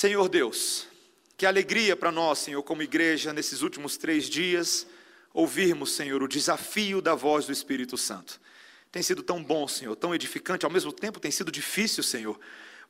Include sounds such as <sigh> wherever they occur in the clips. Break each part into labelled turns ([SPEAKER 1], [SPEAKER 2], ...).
[SPEAKER 1] Senhor Deus, que alegria para nós, Senhor, como igreja, nesses últimos três dias, ouvirmos, Senhor, o desafio da voz do Espírito Santo. Tem sido tão bom, Senhor, tão edificante, ao mesmo tempo tem sido difícil, Senhor,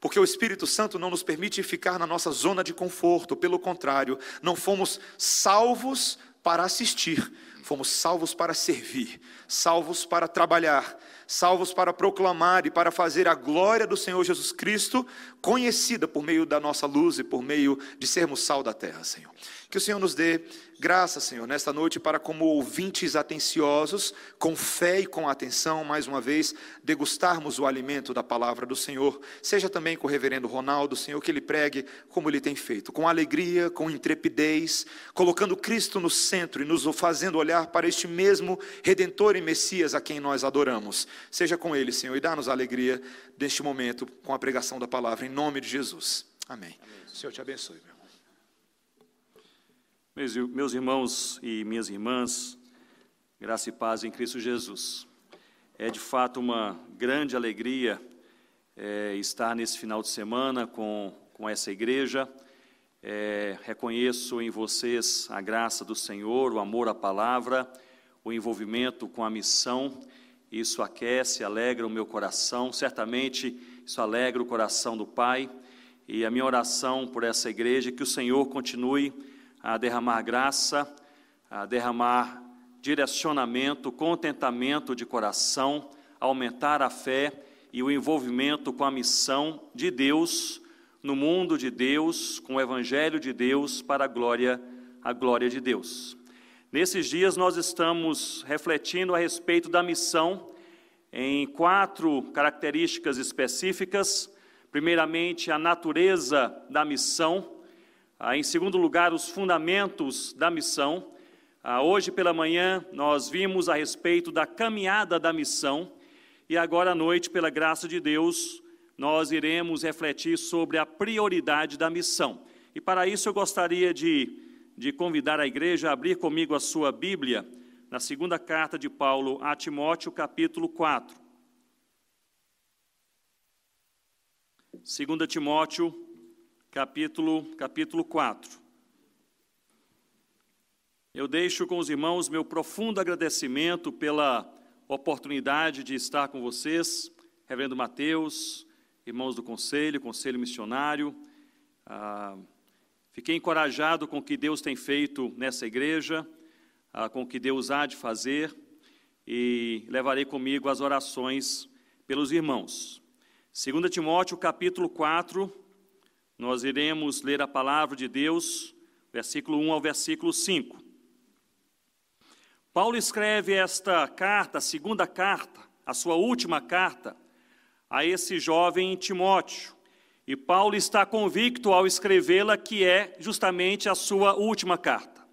[SPEAKER 1] porque o Espírito Santo não nos permite ficar na nossa zona de conforto, pelo contrário, não fomos salvos para assistir, fomos salvos para servir, salvos para trabalhar, salvos para proclamar e para fazer a glória do Senhor Jesus Cristo conhecida por meio da nossa luz e por meio de sermos sal da terra, Senhor. Que o Senhor nos dê graça, Senhor, nesta noite, para, como ouvintes atenciosos, com fé e com atenção, mais uma vez, degustarmos o alimento da palavra do Senhor. Seja também com o reverendo Ronaldo, Senhor, que ele pregue como ele tem feito, com alegria, com intrepidez, colocando Cristo no centro e nos fazendo olhar para este mesmo Redentor e Messias a quem nós adoramos. Seja com ele, Senhor, e dá-nos alegria deste momento com a pregação da palavra, em nome de Jesus. Amém. Amém. Senhor te abençoe, meu.
[SPEAKER 2] Meus irmãos e minhas irmãs, graça e paz em Cristo Jesus. É de fato uma grande alegria é, estar nesse final de semana com, com essa igreja. É, reconheço em vocês a graça do Senhor, o amor à palavra, o envolvimento com a missão. Isso aquece, alegra o meu coração. Certamente isso alegra o coração do Pai. E a minha oração por essa igreja é que o Senhor continue a derramar graça, a derramar direcionamento, contentamento de coração, aumentar a fé e o envolvimento com a missão de Deus no mundo de Deus, com o evangelho de Deus para a glória a glória de Deus. Nesses dias nós estamos refletindo a respeito da missão em quatro características específicas. Primeiramente, a natureza da missão, ah, em segundo lugar, os fundamentos da missão. Ah, hoje pela manhã nós vimos a respeito da caminhada da missão e agora à noite, pela graça de Deus, nós iremos refletir sobre a prioridade da missão. E para isso eu gostaria de, de convidar a igreja a abrir comigo a sua Bíblia na segunda carta de Paulo a Timóteo, capítulo 4. 2 Timóteo, capítulo, capítulo 4. Eu deixo com os irmãos meu profundo agradecimento pela oportunidade de estar com vocês, Reverendo Mateus, irmãos do Conselho, Conselho Missionário. Ah, fiquei encorajado com o que Deus tem feito nessa igreja, ah, com o que Deus há de fazer, e levarei comigo as orações pelos irmãos. 2 Timóteo, capítulo 4, nós iremos ler a palavra de Deus, versículo 1 ao versículo 5. Paulo escreve esta carta, segunda carta, a sua última carta, a esse jovem Timóteo. E Paulo está convicto ao escrevê-la que é justamente a sua última carta.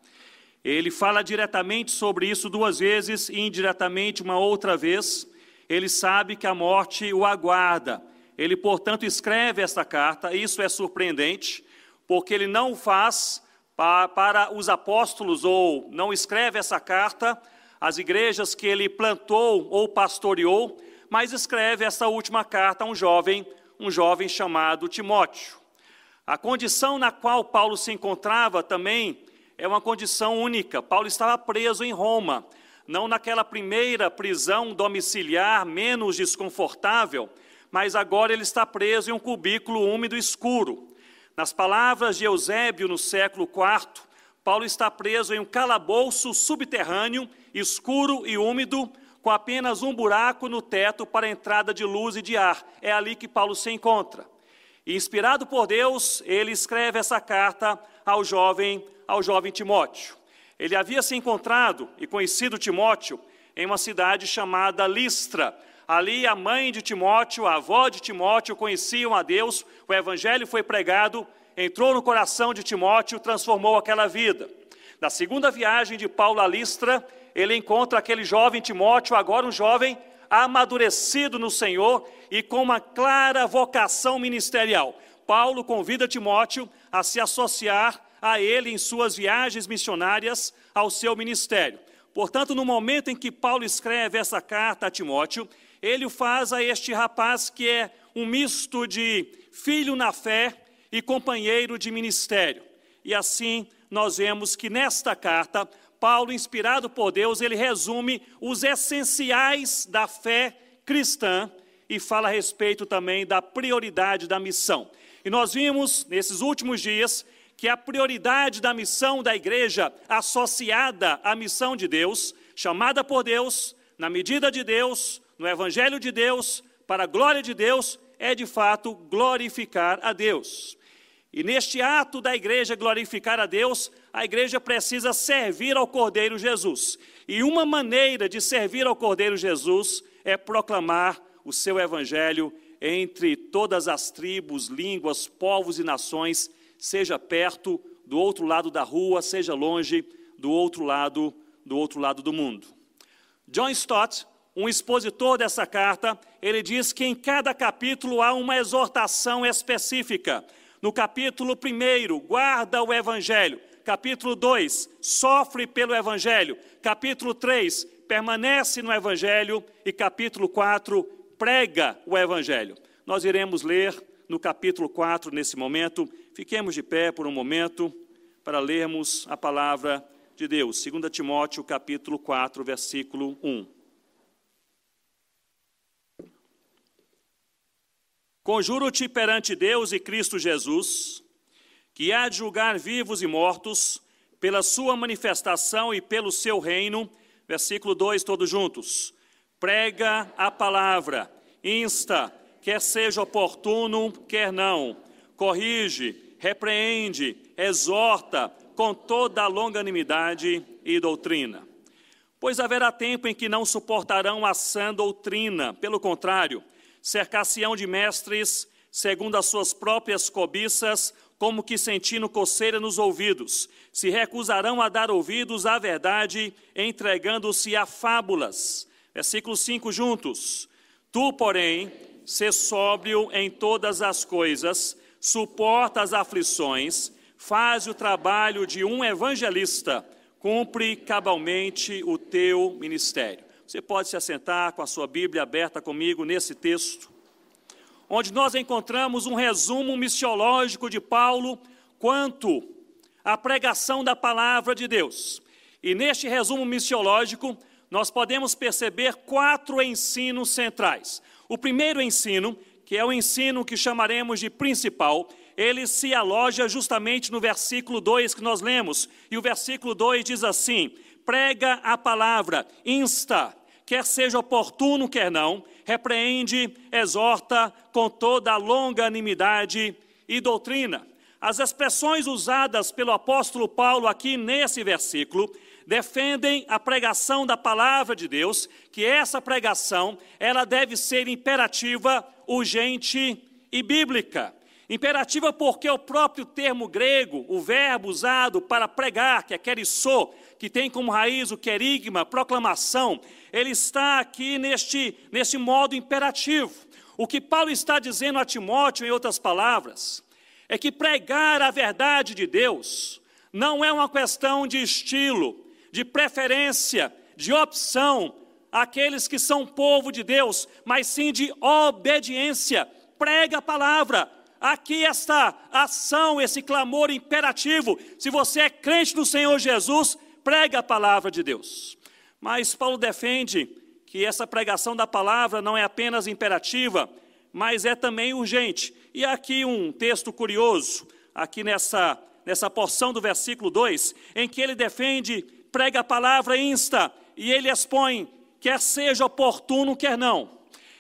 [SPEAKER 2] Ele fala diretamente sobre isso duas vezes e indiretamente uma outra vez. Ele sabe que a morte o aguarda ele, portanto, escreve esta carta, isso é surpreendente, porque ele não faz para, os apóstolos, ou não escreve essa carta às igrejas que ele plantou ou pastoreou, mas escreve essa última carta a um jovem, um jovem chamado Timóteo. A condição na qual Paulo se encontrava também é uma condição única. Paulo estava preso em Roma, não naquela primeira prisão domiciliar menos desconfortável, mas agora ele está preso em um cubículo úmido escuro. Nas palavras de Eusébio, no século IV, Paulo está preso em um calabouço subterrâneo, escuro e úmido, com apenas um buraco no teto para entrada de luz e de ar. É ali que Paulo se encontra. Inspirado por Deus, ele escreve essa carta ao jovem, ao jovem Timóteo. Ele havia se encontrado e conhecido Timóteo em uma cidade chamada Listra, Ali a mãe de Timóteo, a avó de Timóteo conheciam a Deus, o evangelho foi pregado, entrou no coração de Timóteo, transformou aquela vida. Na segunda viagem de Paulo a Listra, ele encontra aquele jovem Timóteo, agora um jovem amadurecido no Senhor e com uma clara vocação ministerial. Paulo convida Timóteo a se associar a ele em suas viagens missionárias ao seu ministério. Portanto, no momento em que Paulo escreve essa carta a Timóteo, ele o faz a este rapaz que é um misto de filho na fé e companheiro de ministério. E assim nós vemos que nesta carta, Paulo, inspirado por Deus, ele resume os essenciais da fé cristã e fala a respeito também da prioridade da missão. E nós vimos nesses últimos dias que a prioridade da missão da igreja, associada à missão de Deus, chamada por Deus, na medida de Deus, no Evangelho de Deus, para a glória de Deus, é de fato glorificar a Deus. E neste ato da igreja glorificar a Deus, a igreja precisa servir ao Cordeiro Jesus. E uma maneira de servir ao Cordeiro Jesus é proclamar o seu evangelho entre todas as tribos, línguas, povos e nações seja perto do outro lado da rua, seja longe do outro lado do outro lado do mundo. John Stott, um expositor dessa carta, ele diz que em cada capítulo há uma exortação específica. No capítulo 1, guarda o evangelho. Capítulo 2, sofre pelo evangelho. Capítulo 3, permanece no evangelho e capítulo 4, prega o evangelho. Nós iremos ler no capítulo 4 nesse momento. Fiquemos de pé por um momento para lermos a palavra de Deus. 2 Timóteo, capítulo 4, versículo 1. Conjuro-te perante Deus e Cristo Jesus, que há de julgar vivos e mortos, pela sua manifestação e pelo seu reino. Versículo 2, todos juntos. Prega a palavra, insta, quer seja oportuno, quer não, corrige, repreende, exorta com toda a longanimidade e doutrina. Pois haverá tempo em que não suportarão a sã doutrina, pelo contrário, cercar-se-ão de mestres, segundo as suas próprias cobiças, como que sentindo coceira nos ouvidos, se recusarão a dar ouvidos à verdade, entregando-se a fábulas. Versículo 5 juntos. Tu, porém, ser sóbrio em todas as coisas, suporta as aflições, faz o trabalho de um evangelista, cumpre cabalmente o teu ministério. Você pode se assentar com a sua Bíblia aberta comigo nesse texto, onde nós encontramos um resumo missiológico de Paulo quanto à pregação da palavra de Deus. E neste resumo missiológico, nós podemos perceber quatro ensinos centrais. O primeiro ensino, que é o ensino que chamaremos de principal, ele se aloja justamente no versículo 2 que nós lemos. E o versículo 2 diz assim: prega a palavra, insta, quer seja oportuno, quer não, repreende, exorta com toda a longanimidade e doutrina. As expressões usadas pelo apóstolo Paulo aqui nesse versículo defendem a pregação da palavra de Deus, que essa pregação, ela deve ser imperativa, urgente e bíblica. Imperativa porque o próprio termo grego, o verbo usado para pregar, que é querissô, que tem como raiz o querigma, proclamação, ele está aqui neste, neste modo imperativo. O que Paulo está dizendo a Timóteo, em outras palavras, é que pregar a verdade de Deus não é uma questão de estilo, de preferência, de opção àqueles que são povo de Deus, mas sim de obediência. Prega a palavra. Aqui está ação, esse clamor imperativo. Se você é crente no Senhor Jesus, prega a palavra de Deus. Mas Paulo defende que essa pregação da palavra não é apenas imperativa, mas é também urgente. E aqui um texto curioso, aqui nessa, nessa porção do versículo 2, em que ele defende prega a palavra insta e ele expõe, quer seja oportuno, quer não.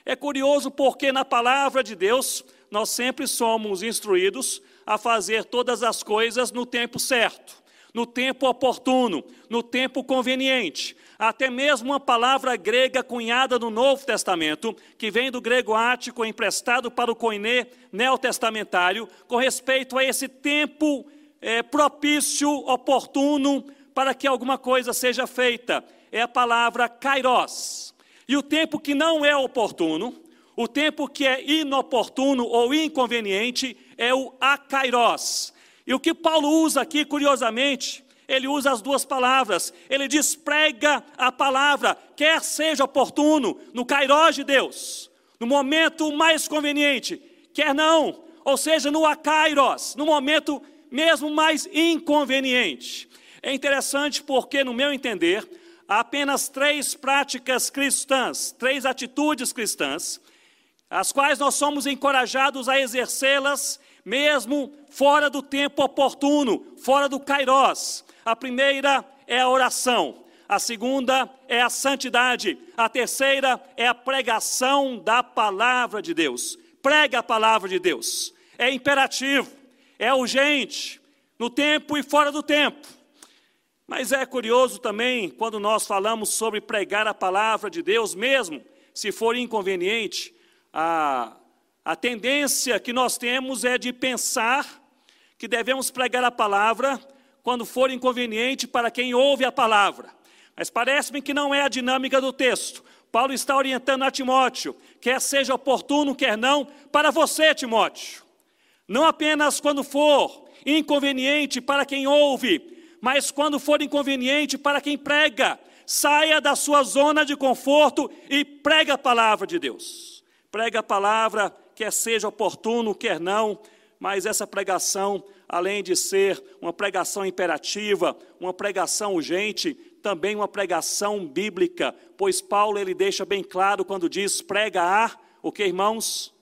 [SPEAKER 2] É curioso porque na palavra de Deus nós sempre somos instruídos a fazer todas as coisas no tempo certo, no tempo oportuno, no tempo conveniente. Até mesmo uma palavra grega cunhada no Novo Testamento, que vem do grego ático, emprestado para o koiné neotestamentário, com respeito a esse tempo é, propício, oportuno, para que alguma coisa seja feita. É a palavra kairos. E o tempo que não é oportuno, o tempo que é inoportuno ou inconveniente, é o akairos. E o que Paulo usa aqui, curiosamente, ele usa as duas palavras. Ele diz: prega a palavra, quer seja oportuno, no kairos de Deus, no momento mais conveniente, quer não. ou seja, no akairos, no momento mesmo mais inconveniente. É interessante porque, no meu entender, há apenas três práticas cristãs, três atitudes cristãs, as quais nós somos encorajados a exercê-las mesmo fora do tempo oportuno, fora do kairos. A primeira é a oração, a segunda é a santidade, a terceira é a pregação da palavra de Deus. Prega a palavra de Deus. É imperativo, é urgente, no tempo e fora do tempo. Mas é curioso também quando nós falamos sobre pregar a palavra de Deus, mesmo se for inconveniente, a, a tendência que nós temos é de pensar que devemos pregar a palavra quando for inconveniente para quem ouve a palavra. Mas parece-me que não é a dinâmica do texto. Paulo está orientando a Timóteo, quer seja oportuno, quer não, para você, Timóteo. Não apenas quando for inconveniente para quem ouve, mas quando for inconveniente para quem prega. Saia da sua zona de conforto e prega a palavra de Deus. Prega a palavra, quer seja oportuno, quer não, mas essa pregação, além de ser uma pregação imperativa, uma pregação urgente, também uma pregação bíblica, pois Paulo ele deixa bem claro quando diz prega a o que irmãos?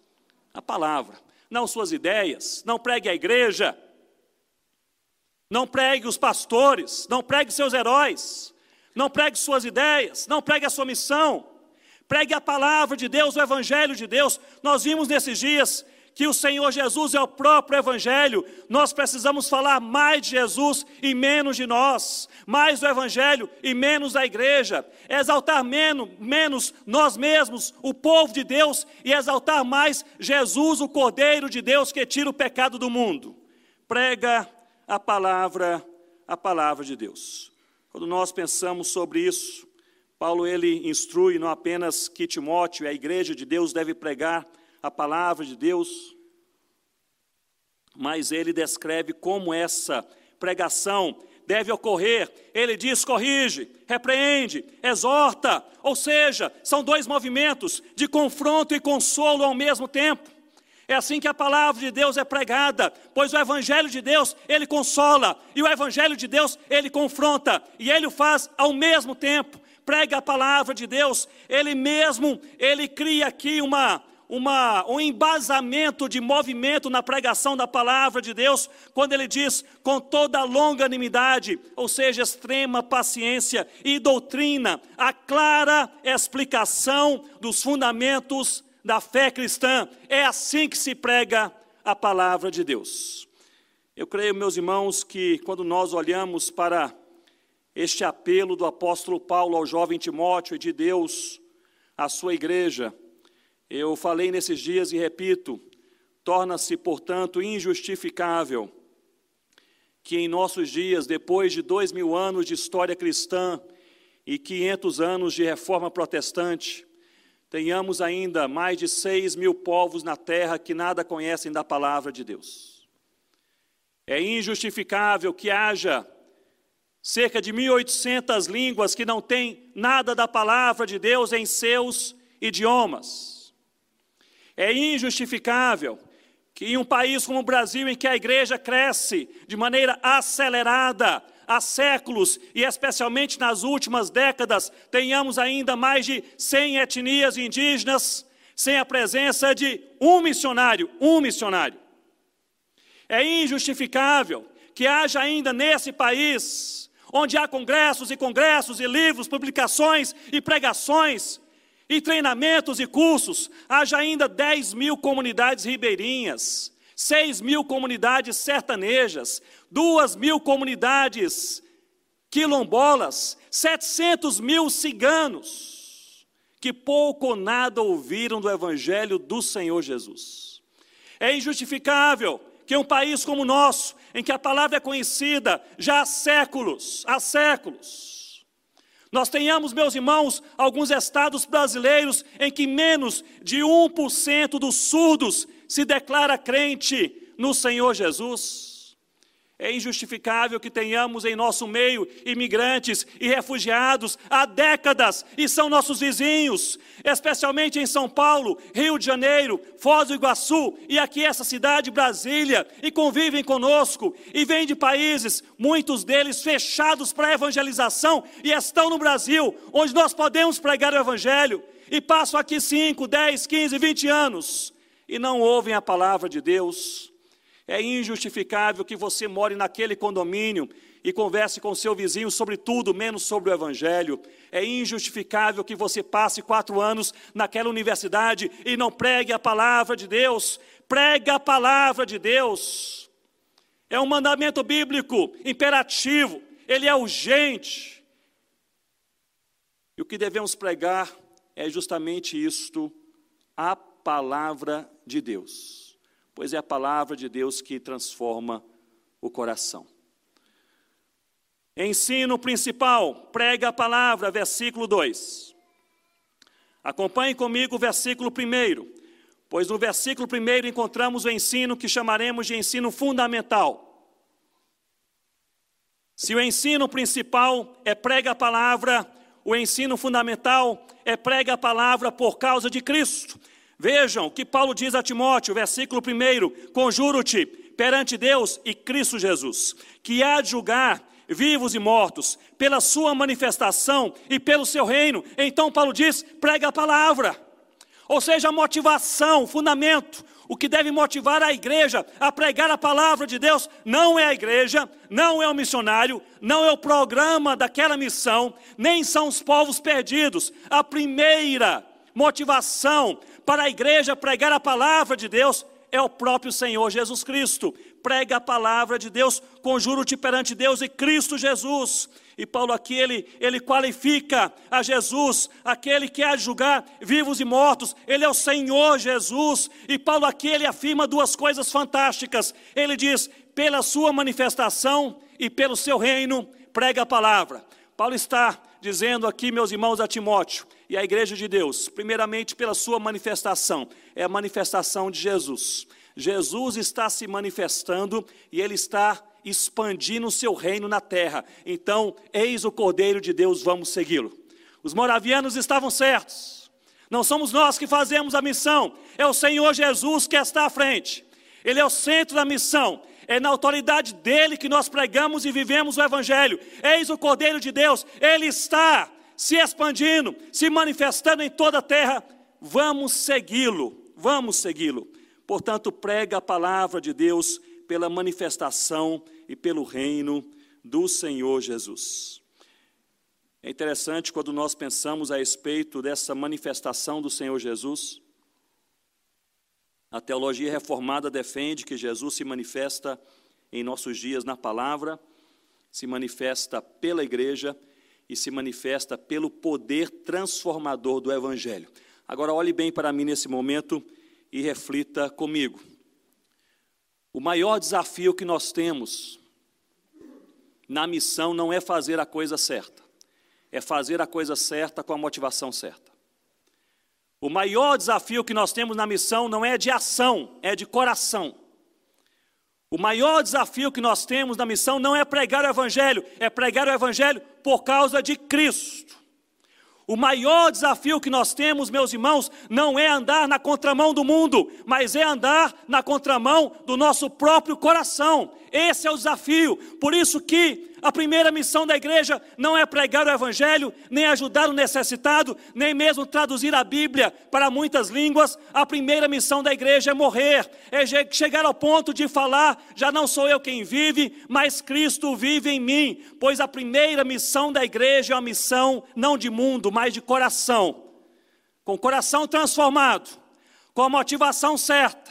[SPEAKER 2] A palavra, não suas ideias, não pregue a igreja, não pregue os pastores, não pregue seus heróis, não pregue suas ideias, não pregue a sua missão. Pregue a palavra de Deus, o evangelho de Deus. Nós vimos nesses dias que o Senhor Jesus é o próprio Evangelho, nós precisamos falar mais de Jesus e menos de nós, mais do Evangelho e menos da igreja, exaltar menos, menos nós mesmos, o povo de Deus, e exaltar mais Jesus, o Cordeiro de Deus que tira o pecado do mundo. Prega a palavra, a palavra de Deus. Quando nós pensamos sobre isso, Paulo ele instrui não apenas que Timóteo, a igreja de Deus deve pregar a palavra de Deus, mas ele descreve como essa pregação deve ocorrer. Ele diz: corrige, repreende, exorta, ou seja, são dois movimentos de confronto e consolo ao mesmo tempo. É assim que a palavra de Deus é pregada, pois o evangelho de Deus, ele consola, e o evangelho de Deus, ele confronta, e ele o faz ao mesmo tempo. Prega a palavra de Deus, ele mesmo, ele cria aqui uma uma, um embasamento de movimento na pregação da palavra de Deus, quando ele diz com toda longanimidade, ou seja, extrema paciência e doutrina, a clara explicação dos fundamentos da fé cristã. É assim que se prega a palavra de Deus. Eu creio, meus irmãos, que quando nós olhamos para este apelo do apóstolo Paulo ao jovem Timóteo e de Deus à sua igreja, eu falei nesses dias e repito, torna-se, portanto, injustificável que em nossos dias, depois de dois mil anos de história cristã e quinhentos anos de reforma protestante, tenhamos ainda mais de seis mil povos na terra que nada conhecem da palavra de Deus. É injustificável que haja cerca de 1.800 línguas que não têm nada da palavra de Deus em seus idiomas. É injustificável que em um país como o Brasil, em que a igreja cresce de maneira acelerada, há séculos, e especialmente nas últimas décadas, tenhamos ainda mais de 100 etnias indígenas, sem a presença de um missionário, um missionário. É injustificável que haja ainda nesse país, onde há congressos e congressos e livros, publicações e pregações, e treinamentos e cursos, haja ainda 10 mil comunidades ribeirinhas, 6 mil comunidades sertanejas, 2 mil comunidades quilombolas, 700 mil ciganos, que pouco ou nada ouviram do Evangelho do Senhor Jesus. É injustificável que um país como o nosso, em que a palavra é conhecida já há séculos, há séculos, nós tenhamos, meus irmãos, alguns estados brasileiros em que menos de 1% dos surdos se declara crente no Senhor Jesus. É injustificável que tenhamos em nosso meio imigrantes e refugiados há décadas e são nossos vizinhos, especialmente em São Paulo, Rio de Janeiro, Foz do Iguaçu e aqui essa cidade, Brasília, e convivem conosco e vêm de países, muitos deles fechados para a evangelização e estão no Brasil, onde nós podemos pregar o Evangelho, e passam aqui 5, 10, 15, 20 anos e não ouvem a palavra de Deus é injustificável que você more naquele condomínio e converse com seu vizinho sobre tudo, menos sobre o Evangelho. É injustificável que você passe quatro anos naquela universidade e não pregue a palavra de Deus. Pregue a palavra de Deus. É um mandamento bíblico imperativo, ele é urgente. E o que devemos pregar é justamente isto: a palavra de Deus pois é a palavra de Deus que transforma o coração. Ensino principal, prega a palavra, versículo 2. Acompanhe comigo o versículo 1, pois no versículo 1 encontramos o ensino que chamaremos de ensino fundamental. Se o ensino principal é prega a palavra, o ensino fundamental é prega a palavra por causa de Cristo. Vejam que Paulo diz a Timóteo, versículo 1: Conjuro-te perante Deus e Cristo Jesus, que há de julgar vivos e mortos, pela sua manifestação e pelo seu reino. Então Paulo diz: prega a palavra. Ou seja, a motivação, fundamento, o que deve motivar a igreja a pregar a palavra de Deus não é a igreja, não é o missionário, não é o programa daquela missão, nem são os povos perdidos. A primeira motivação para a igreja pregar a palavra de Deus é o próprio Senhor Jesus Cristo. Prega a palavra de Deus, conjuro-te perante Deus e Cristo Jesus. E Paulo aqui ele, ele qualifica a Jesus, aquele que há de julgar vivos e mortos, ele é o Senhor Jesus. E Paulo aqui ele afirma duas coisas fantásticas. Ele diz: pela sua manifestação e pelo seu reino, prega a palavra. Paulo está dizendo aqui, meus irmãos, a Timóteo e a igreja de Deus, primeiramente pela sua manifestação, é a manifestação de Jesus. Jesus está se manifestando e ele está expandindo o seu reino na terra. Então, eis o Cordeiro de Deus, vamos segui-lo. Os moravianos estavam certos. Não somos nós que fazemos a missão, é o Senhor Jesus que está à frente. Ele é o centro da missão. É na autoridade dele que nós pregamos e vivemos o Evangelho. Eis o Cordeiro de Deus, ele está se expandindo, se manifestando em toda a terra. Vamos segui-lo, vamos segui-lo. Portanto, prega a palavra de Deus pela manifestação e pelo reino do Senhor Jesus. É interessante quando nós pensamos a respeito dessa manifestação do Senhor Jesus. A teologia reformada defende que Jesus se manifesta em nossos dias na palavra, se manifesta pela igreja e se manifesta pelo poder transformador do Evangelho. Agora, olhe bem para mim nesse momento e reflita comigo. O maior desafio que nós temos na missão não é fazer a coisa certa, é fazer a coisa certa com a motivação certa. O maior desafio que nós temos na missão não é de ação, é de coração. O maior desafio que nós temos na missão não é pregar o Evangelho, é pregar o Evangelho por causa de Cristo. O maior desafio que nós temos, meus irmãos, não é andar na contramão do mundo, mas é andar na contramão do nosso próprio coração. Esse é o desafio. Por isso que a primeira missão da igreja não é pregar o evangelho, nem ajudar o necessitado, nem mesmo traduzir a Bíblia para muitas línguas. A primeira missão da igreja é morrer, é chegar ao ponto de falar: já não sou eu quem vive, mas Cristo vive em mim. Pois a primeira missão da igreja é uma missão não de mundo, mas de coração. Com coração transformado, com a motivação certa,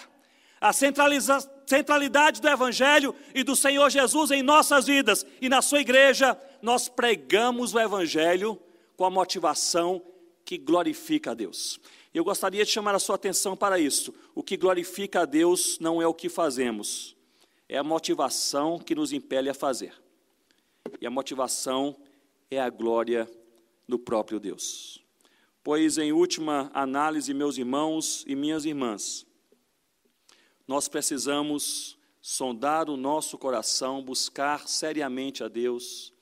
[SPEAKER 2] a centralização centralidade do Evangelho e do Senhor Jesus em nossas vidas e na sua igreja, nós pregamos o Evangelho com a motivação que glorifica a Deus. Eu gostaria de chamar a sua atenção para isso. O que glorifica a Deus não é o que fazemos, é a motivação que nos impele a fazer. E a motivação é a glória do próprio Deus. Pois, em última análise, meus irmãos e minhas irmãs, nós precisamos sondar o nosso coração, buscar seriamente a Deus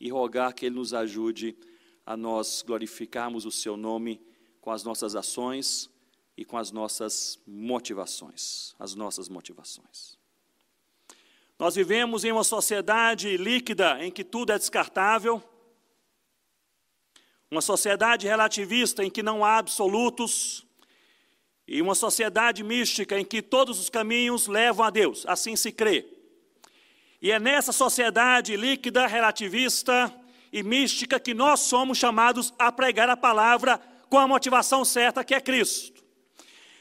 [SPEAKER 2] e rogar que Ele nos ajude a nós glorificarmos o Seu nome com as nossas ações e com as nossas motivações, as nossas motivações. Nós vivemos em uma sociedade líquida em que tudo é descartável, uma sociedade relativista em que não há absolutos, e uma sociedade mística em que todos os caminhos levam a Deus, assim se crê. E é nessa sociedade líquida, relativista e mística que nós somos chamados a pregar a palavra com a motivação certa que é Cristo.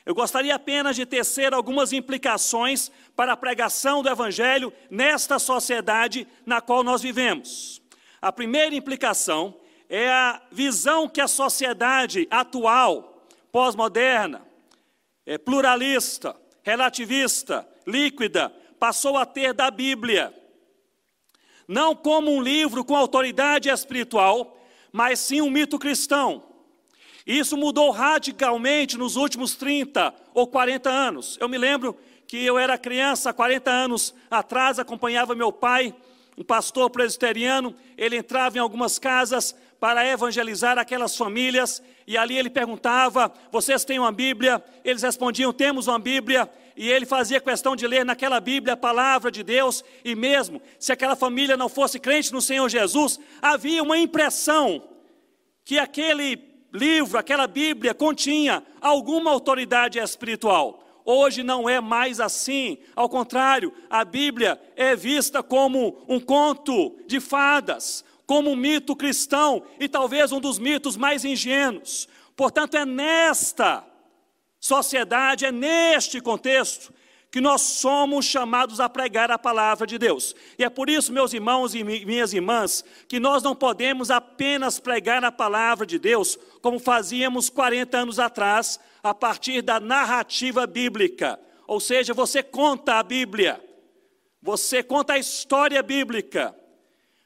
[SPEAKER 2] Eu gostaria apenas de tecer algumas implicações para a pregação do Evangelho nesta sociedade na qual nós vivemos. A primeira implicação é a visão que a sociedade atual, pós-moderna, é, pluralista, relativista, líquida, passou a ter da Bíblia. Não como um livro com autoridade espiritual, mas sim um mito cristão. Isso mudou radicalmente nos últimos 30 ou 40 anos. Eu me lembro que eu era criança, 40 anos atrás, acompanhava meu pai, um pastor presbiteriano, ele entrava em algumas casas para evangelizar aquelas famílias, e ali ele perguntava: Vocês têm uma Bíblia? Eles respondiam: Temos uma Bíblia. E ele fazia questão de ler naquela Bíblia a palavra de Deus, e mesmo se aquela família não fosse crente no Senhor Jesus, havia uma impressão que aquele livro, aquela Bíblia continha alguma autoridade espiritual. Hoje não é mais assim, ao contrário, a Bíblia é vista como um conto de fadas, como um mito cristão e talvez um dos mitos mais ingênuos. Portanto, é nesta sociedade, é neste contexto que nós somos chamados a pregar a palavra de Deus. E é por isso, meus irmãos e minhas irmãs, que nós não podemos apenas pregar a palavra de Deus como fazíamos 40 anos atrás, a partir da narrativa bíblica. Ou seja, você conta a Bíblia, você conta a história bíblica.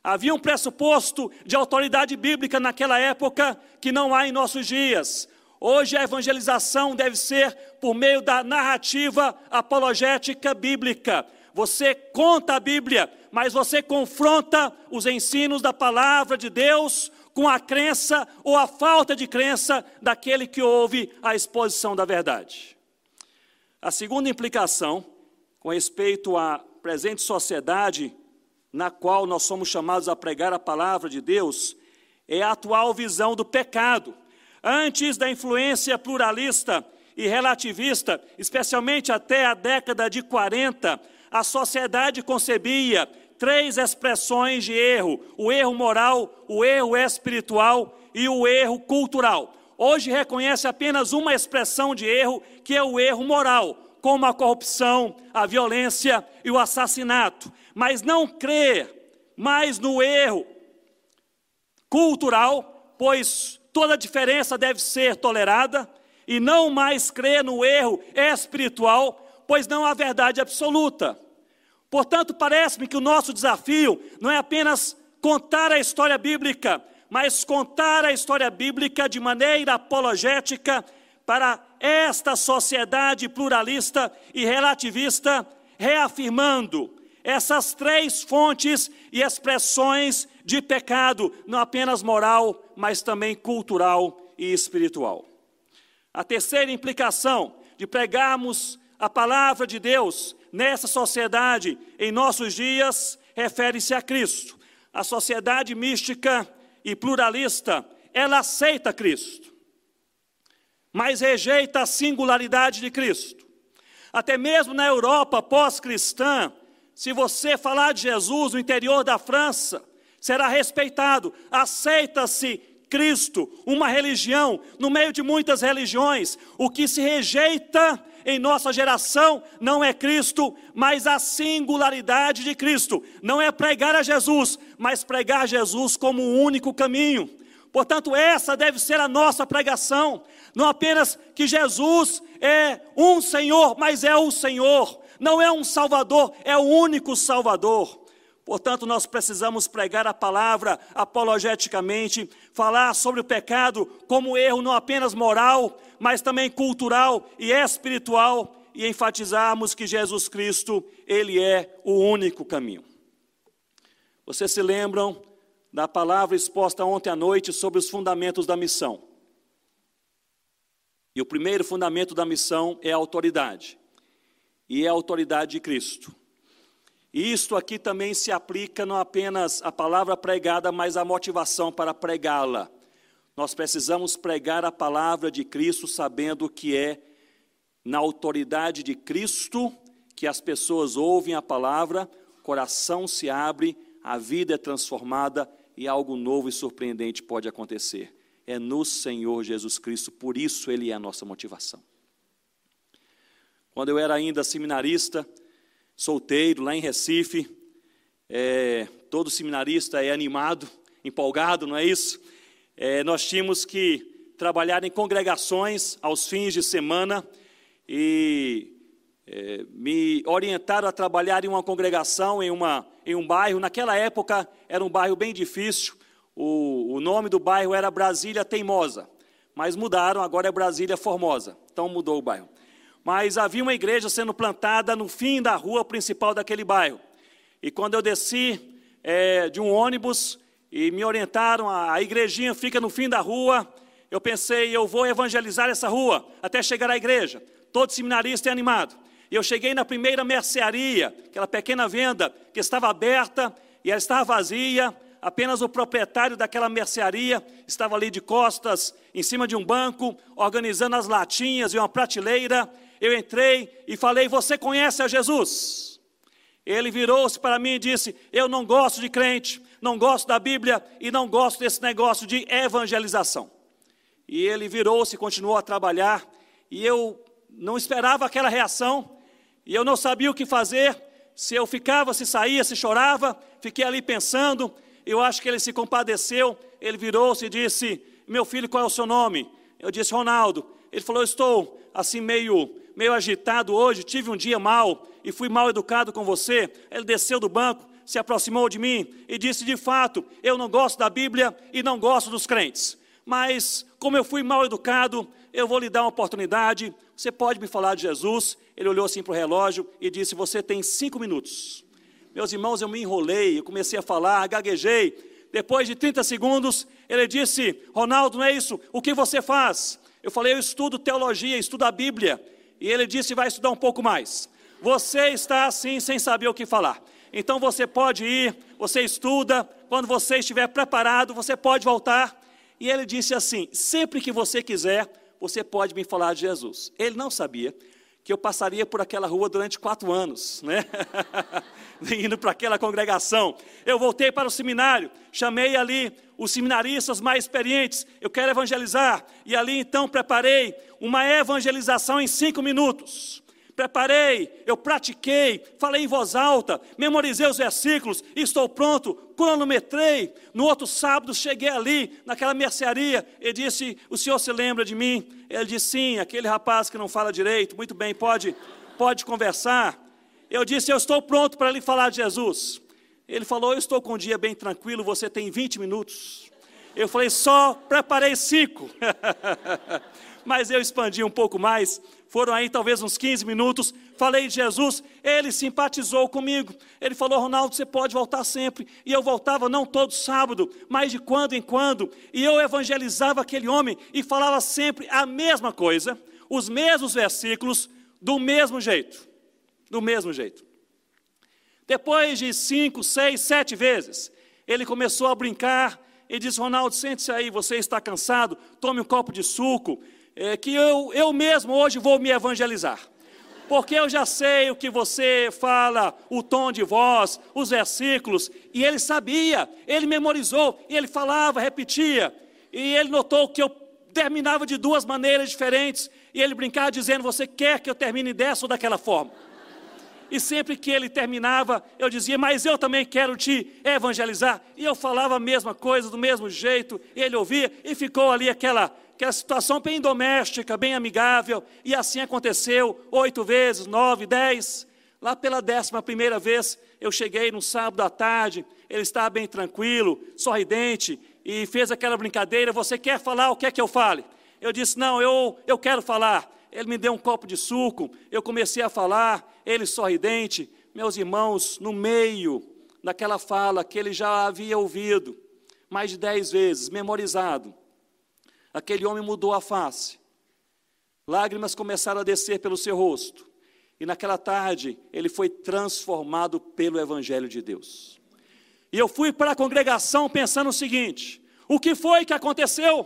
[SPEAKER 2] Havia um pressuposto de autoridade bíblica naquela época que não há em nossos dias. Hoje a evangelização deve ser por meio da narrativa apologética bíblica. Você conta a Bíblia, mas você confronta os ensinos da palavra de Deus com a crença ou a falta de crença daquele que ouve a exposição da verdade. A segunda implicação, com respeito à presente sociedade na qual nós somos chamados a pregar a palavra de Deus, é a atual visão do pecado Antes da influência pluralista e relativista, especialmente até a década de 40, a sociedade concebia três expressões de erro: o erro moral, o erro espiritual e o erro cultural. Hoje reconhece apenas uma expressão de erro, que é o erro moral, como a corrupção, a violência e o assassinato, mas não crê mais no erro cultural, pois toda diferença deve ser tolerada e não mais crer no erro espiritual, pois não há verdade absoluta. Portanto, parece-me que o nosso desafio não é apenas contar a história bíblica, mas contar a história bíblica de maneira apologética para esta sociedade pluralista e relativista, reafirmando essas três fontes e expressões de pecado, não apenas moral, mas também cultural e espiritual. A terceira implicação de pregarmos a palavra de Deus nessa sociedade em nossos dias refere-se a Cristo. A sociedade mística e pluralista, ela aceita Cristo, mas rejeita a singularidade de Cristo. Até mesmo na Europa pós-cristã, se você falar de Jesus no interior da França, será respeitado. Aceita-se Cristo, uma religião, no meio de muitas religiões. O que se rejeita em nossa geração não é Cristo, mas a singularidade de Cristo. Não é pregar a Jesus, mas pregar Jesus como o único caminho. Portanto, essa deve ser a nossa pregação. Não apenas que Jesus é um Senhor, mas é o Senhor não é um Salvador, é o único Salvador. Portanto, nós precisamos pregar a palavra apologeticamente, falar sobre o pecado como erro não apenas moral, mas também cultural e espiritual, e enfatizarmos que Jesus Cristo, Ele é o único caminho. Vocês se lembram da palavra exposta ontem à noite sobre os fundamentos da missão? E o primeiro fundamento da missão é a autoridade, e é a autoridade de Cristo. Isto aqui também se aplica não apenas à palavra pregada, mas à motivação para pregá-la. Nós precisamos pregar a palavra de Cristo sabendo que é na autoridade de Cristo que as pessoas ouvem a palavra, coração se abre, a vida é transformada e algo novo e surpreendente pode acontecer é no Senhor Jesus Cristo, por isso Ele é a nossa motivação. Quando eu era ainda seminarista, solteiro, lá em Recife, é, todo seminarista é animado, empolgado, não é isso? É, nós tínhamos que trabalhar em congregações aos fins de semana e é, me orientaram a trabalhar em uma congregação, em, uma, em um bairro. Naquela época era um bairro bem difícil, o, o nome do bairro era Brasília Teimosa, mas mudaram, agora é Brasília Formosa. Então mudou o bairro. Mas havia uma igreja sendo plantada no fim da rua principal daquele bairro. E quando eu desci é, de um ônibus e me orientaram, a, a igrejinha fica no fim da rua, eu pensei, eu vou evangelizar essa rua até chegar à igreja. Todo seminarista é animado. E eu cheguei na primeira mercearia, aquela pequena venda que estava aberta e ela estava vazia apenas o proprietário daquela mercearia estava ali de costas, em cima de um banco, organizando as latinhas e uma prateleira. Eu entrei e falei: Você conhece a Jesus? Ele virou-se para mim e disse: Eu não gosto de crente, não gosto da Bíblia e não gosto desse negócio de evangelização. E ele virou-se e continuou a trabalhar, e eu não esperava aquela reação, e eu não sabia o que fazer, se eu ficava, se saía, se chorava, fiquei ali pensando, eu acho que ele se compadeceu, ele virou-se e disse: Meu filho, qual é o seu nome? Eu disse: Ronaldo. Ele falou: Estou assim meio, meio agitado hoje, tive um dia mal e fui mal educado com você. Ele desceu do banco, se aproximou de mim e disse: De fato, eu não gosto da Bíblia e não gosto dos crentes. Mas, como eu fui mal educado, eu vou lhe dar uma oportunidade. Você pode me falar de Jesus? Ele olhou assim para o relógio e disse: Você tem cinco minutos. Meus irmãos, eu me enrolei, eu comecei a falar, gaguejei. Depois de 30 segundos, ele disse: Ronaldo, não é isso? O que você faz? Eu falei: Eu estudo teologia, estudo a Bíblia. E ele disse: Vai estudar um pouco mais. Você está assim, sem saber o que falar. Então você pode ir, você estuda. Quando você estiver preparado, você pode voltar. E ele disse assim: Sempre que você quiser, você pode me falar de Jesus. Ele não sabia que eu passaria por aquela rua durante quatro anos, né? <laughs> Indo para aquela congregação. Eu voltei para o seminário, chamei ali os seminaristas mais experientes, eu quero evangelizar. E ali então preparei uma evangelização em cinco minutos preparei, eu pratiquei, falei em voz alta, memorizei os versículos, estou pronto, cronometrei. No outro sábado cheguei ali, naquela mercearia, e disse: O senhor se lembra de mim? Ele disse: Sim, aquele rapaz que não fala direito, muito bem, pode, pode conversar. Eu disse: Eu estou pronto para lhe falar de Jesus. Ele falou: Eu estou com um dia bem tranquilo, você tem 20 minutos. Eu falei: Só preparei cinco. <laughs> Mas eu expandi um pouco mais foram aí talvez uns 15 minutos, falei de Jesus, ele simpatizou comigo. Ele falou: Ronaldo, você pode voltar sempre. E eu voltava não todo sábado, mas de quando em quando. E eu evangelizava aquele homem e falava sempre a mesma coisa, os mesmos versículos, do mesmo jeito. Do mesmo jeito. Depois de cinco, seis, sete vezes, ele começou a brincar e disse: Ronaldo, sente-se aí, você está cansado, tome um copo de suco é, que eu, eu mesmo hoje vou me evangelizar. Porque eu já sei o que você fala, o tom de voz, os versículos, e ele sabia, ele memorizou, e ele falava, repetia, e ele notou que eu terminava de duas maneiras diferentes, e ele brincava dizendo: Você quer que eu termine dessa ou daquela forma? E sempre que ele terminava, eu dizia: Mas eu também quero te evangelizar. E eu falava a mesma coisa, do mesmo jeito, ele ouvia, e ficou ali aquela aquela situação bem doméstica, bem amigável, e assim aconteceu oito vezes, nove, dez. Lá pela décima primeira vez, eu cheguei no sábado à tarde, ele estava bem tranquilo, sorridente, e fez aquela brincadeira: Você quer falar? O que é que eu fale? Eu disse: Não, eu, eu quero falar. ele me deu um copo de suco, eu comecei a falar, ele sorridente, meus irmãos, no meio daquela fala que ele já havia ouvido mais de dez vezes, memorizado, aquele homem mudou a face, lágrimas começaram a descer pelo seu rosto, e naquela tarde ele foi transformado pelo Evangelho de Deus. E eu fui para a congregação pensando o seguinte: o que foi que aconteceu?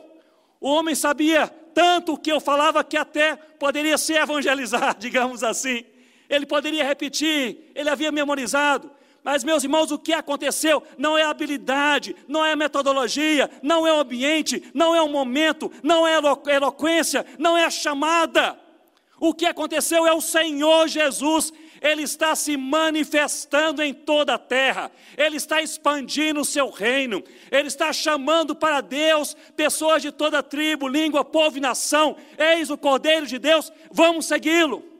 [SPEAKER 2] O homem sabia tanto que eu falava que até poderia se evangelizar, <laughs> digamos assim. Ele poderia repetir, ele havia memorizado. Mas, meus irmãos, o que aconteceu não é habilidade, não é metodologia, não é o ambiente, não é o momento, não é eloquência, não é a chamada. O que aconteceu é o Senhor Jesus ele está se manifestando em toda a terra, Ele está expandindo o seu reino, Ele está chamando para Deus pessoas de toda tribo, língua, povo e nação. Eis o Cordeiro de Deus, vamos segui-lo.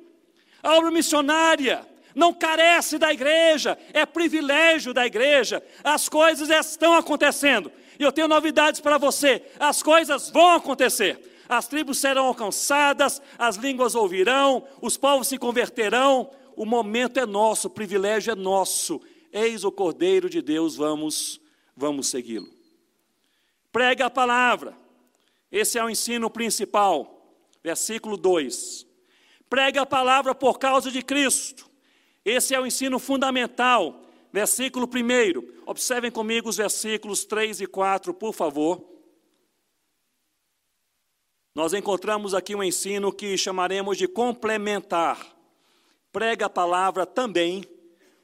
[SPEAKER 2] A obra missionária não carece da igreja, é privilégio da igreja. As coisas estão acontecendo. E eu tenho novidades para você: as coisas vão acontecer as tribos serão alcançadas, as línguas ouvirão, os povos se converterão, o momento é nosso, o privilégio é nosso. Eis o Cordeiro de Deus, vamos, vamos segui-lo. Prega a palavra. Esse é o ensino principal. Versículo 2. Prega a palavra por causa de Cristo. Esse é o ensino fundamental. Versículo 1. Observem comigo os versículos 3 e 4, por favor. Nós encontramos aqui um ensino que chamaremos de complementar prega a palavra também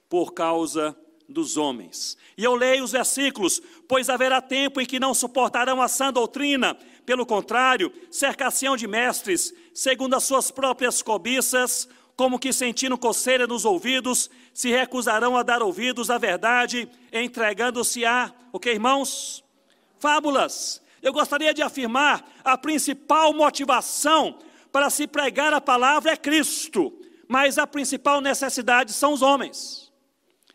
[SPEAKER 2] por causa dos homens. E eu leio os versículos: Pois haverá tempo em que não suportarão a sã doutrina, pelo contrário, cercação de mestres, segundo as suas próprias cobiças, como que sentindo coceira nos ouvidos, se recusarão a dar ouvidos à verdade, entregando-se a, o que irmãos? Fábulas. Eu gostaria de afirmar a principal motivação para se pregar a palavra é Cristo mas a principal necessidade são os homens.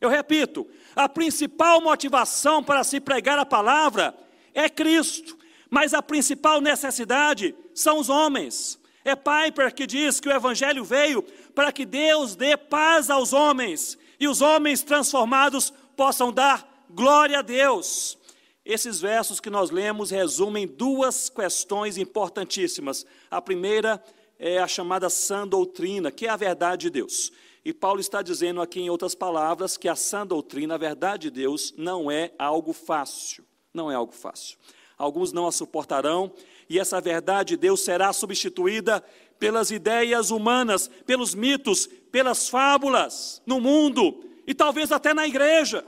[SPEAKER 2] Eu repito, a principal motivação para se pregar a palavra é Cristo, mas a principal necessidade são os homens. É Piper que diz que o Evangelho veio para que Deus dê paz aos homens e os homens transformados possam dar glória a Deus. Esses versos que nós lemos resumem duas questões importantíssimas. A primeira é a chamada sã doutrina, que é a verdade de Deus. E Paulo está dizendo aqui, em outras palavras, que a sã doutrina, a verdade de Deus, não é algo fácil. Não é algo fácil. Alguns não a suportarão, e essa verdade de Deus será substituída pelas ideias humanas, pelos mitos, pelas fábulas no mundo e talvez até na igreja.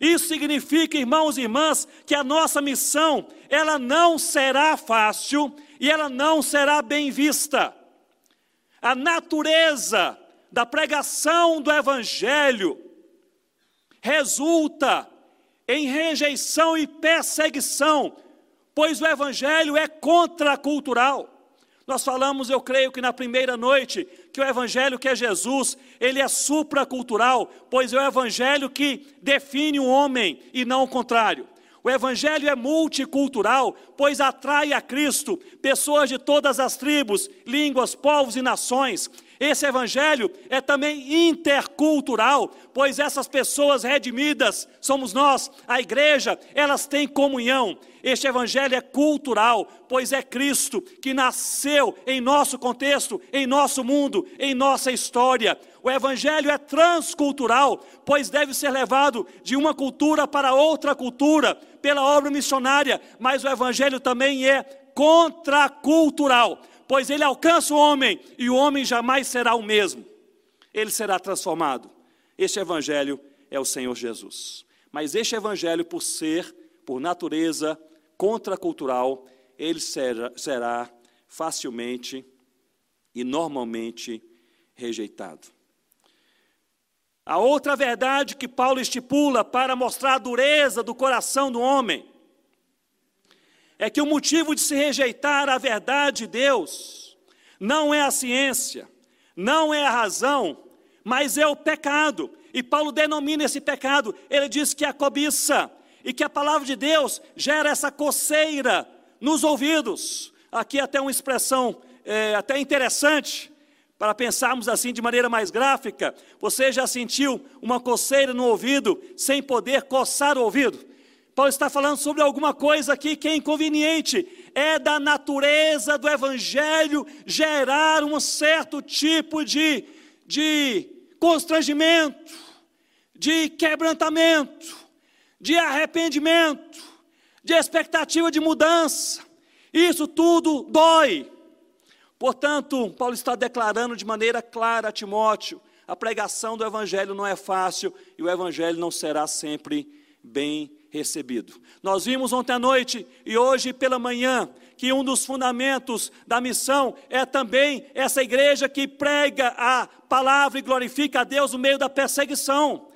[SPEAKER 2] Isso significa, irmãos e irmãs, que a nossa missão, ela não será fácil e ela não será bem vista. A natureza da pregação do Evangelho resulta em rejeição e perseguição, pois o Evangelho é contracultural. Nós falamos, eu creio que na primeira noite, que o Evangelho que é Jesus, ele é supracultural, pois é o Evangelho que define o homem e não o contrário. O Evangelho é multicultural, pois atrai a Cristo pessoas de todas as tribos, línguas, povos e nações. Esse Evangelho é também intercultural, pois essas pessoas redimidas, somos nós, a igreja, elas têm comunhão. Este Evangelho é cultural, pois é Cristo que nasceu em nosso contexto, em nosso mundo, em nossa história. O Evangelho é transcultural, pois deve ser levado de uma cultura para outra cultura, pela obra missionária, mas o Evangelho também é contracultural, pois ele alcança o homem e o homem jamais será o mesmo, ele será transformado. Este Evangelho é o Senhor Jesus. Mas este Evangelho, por ser, por natureza, contracultural, ele será, será facilmente e normalmente rejeitado. A outra verdade que Paulo estipula para mostrar a dureza do coração do homem é que o motivo de se rejeitar a verdade de Deus não é a ciência, não é a razão, mas é o pecado. E Paulo denomina esse pecado, ele diz que é a cobiça, e que a palavra de Deus gera essa coceira nos ouvidos. Aqui até uma expressão é, até interessante para pensarmos assim de maneira mais gráfica. Você já sentiu uma coceira no ouvido sem poder coçar o ouvido? Paulo está falando sobre alguma coisa aqui que é inconveniente. É da natureza do Evangelho gerar um certo tipo de, de constrangimento, de quebrantamento, de arrependimento, de expectativa de mudança. Isso tudo dói. Portanto, Paulo está declarando de maneira clara a Timóteo: a pregação do Evangelho não é fácil e o Evangelho não será sempre bem recebido. Nós vimos ontem à noite e hoje pela manhã que um dos fundamentos da missão é também essa igreja que prega a palavra e glorifica a Deus no meio da perseguição.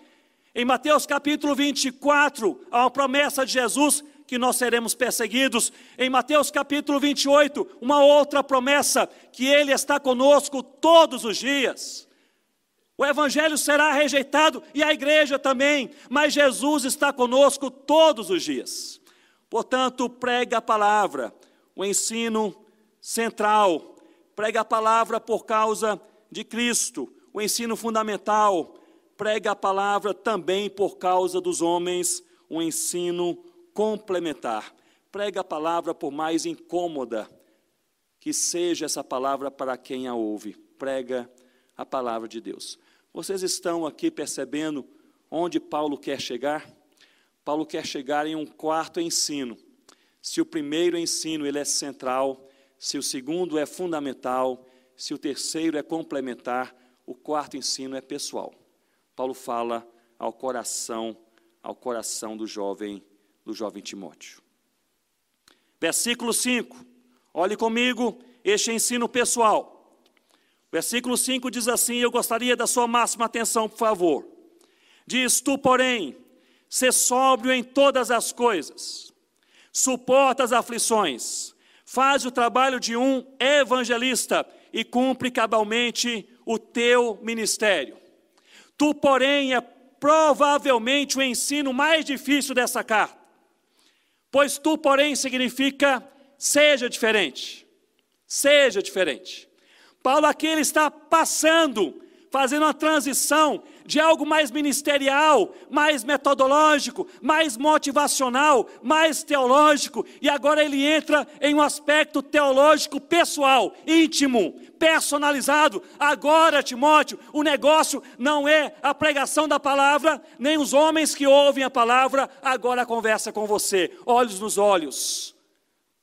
[SPEAKER 2] Em Mateus capítulo 24, há uma promessa de Jesus que nós seremos perseguidos. Em Mateus capítulo 28, uma outra promessa, que Ele está conosco todos os dias. O Evangelho será rejeitado e a igreja também, mas Jesus está conosco todos os dias. Portanto, prega a palavra, o ensino central, prega a palavra por causa de Cristo, o ensino fundamental, prega a palavra também por causa dos homens, o ensino complementar. Prega a palavra por mais incômoda que seja essa palavra para quem a ouve. Prega a palavra de Deus. Vocês estão aqui percebendo onde Paulo quer chegar? Paulo quer chegar em um quarto ensino. Se o primeiro ensino ele é central, se o segundo é fundamental, se o terceiro é complementar, o quarto ensino é pessoal. Paulo fala ao coração, ao coração do jovem do jovem Timóteo. Versículo 5, olhe comigo este ensino pessoal. Versículo 5 diz assim: Eu gostaria da sua máxima atenção, por favor. Diz: Tu, porém, ser sóbrio em todas as coisas, suporta as aflições, faz o trabalho de um evangelista e cumpre cabalmente o teu ministério. Tu, porém, é provavelmente o ensino mais difícil dessa carta. Pois tu, porém, significa seja diferente. Seja diferente. Paulo aqui ele está passando, fazendo uma transição de algo mais ministerial, mais metodológico, mais motivacional, mais teológico, e agora ele entra em um aspecto teológico pessoal, íntimo, personalizado. Agora, Timóteo, o negócio não é a pregação da palavra, nem os homens que ouvem a palavra, agora a conversa com você, olhos nos olhos.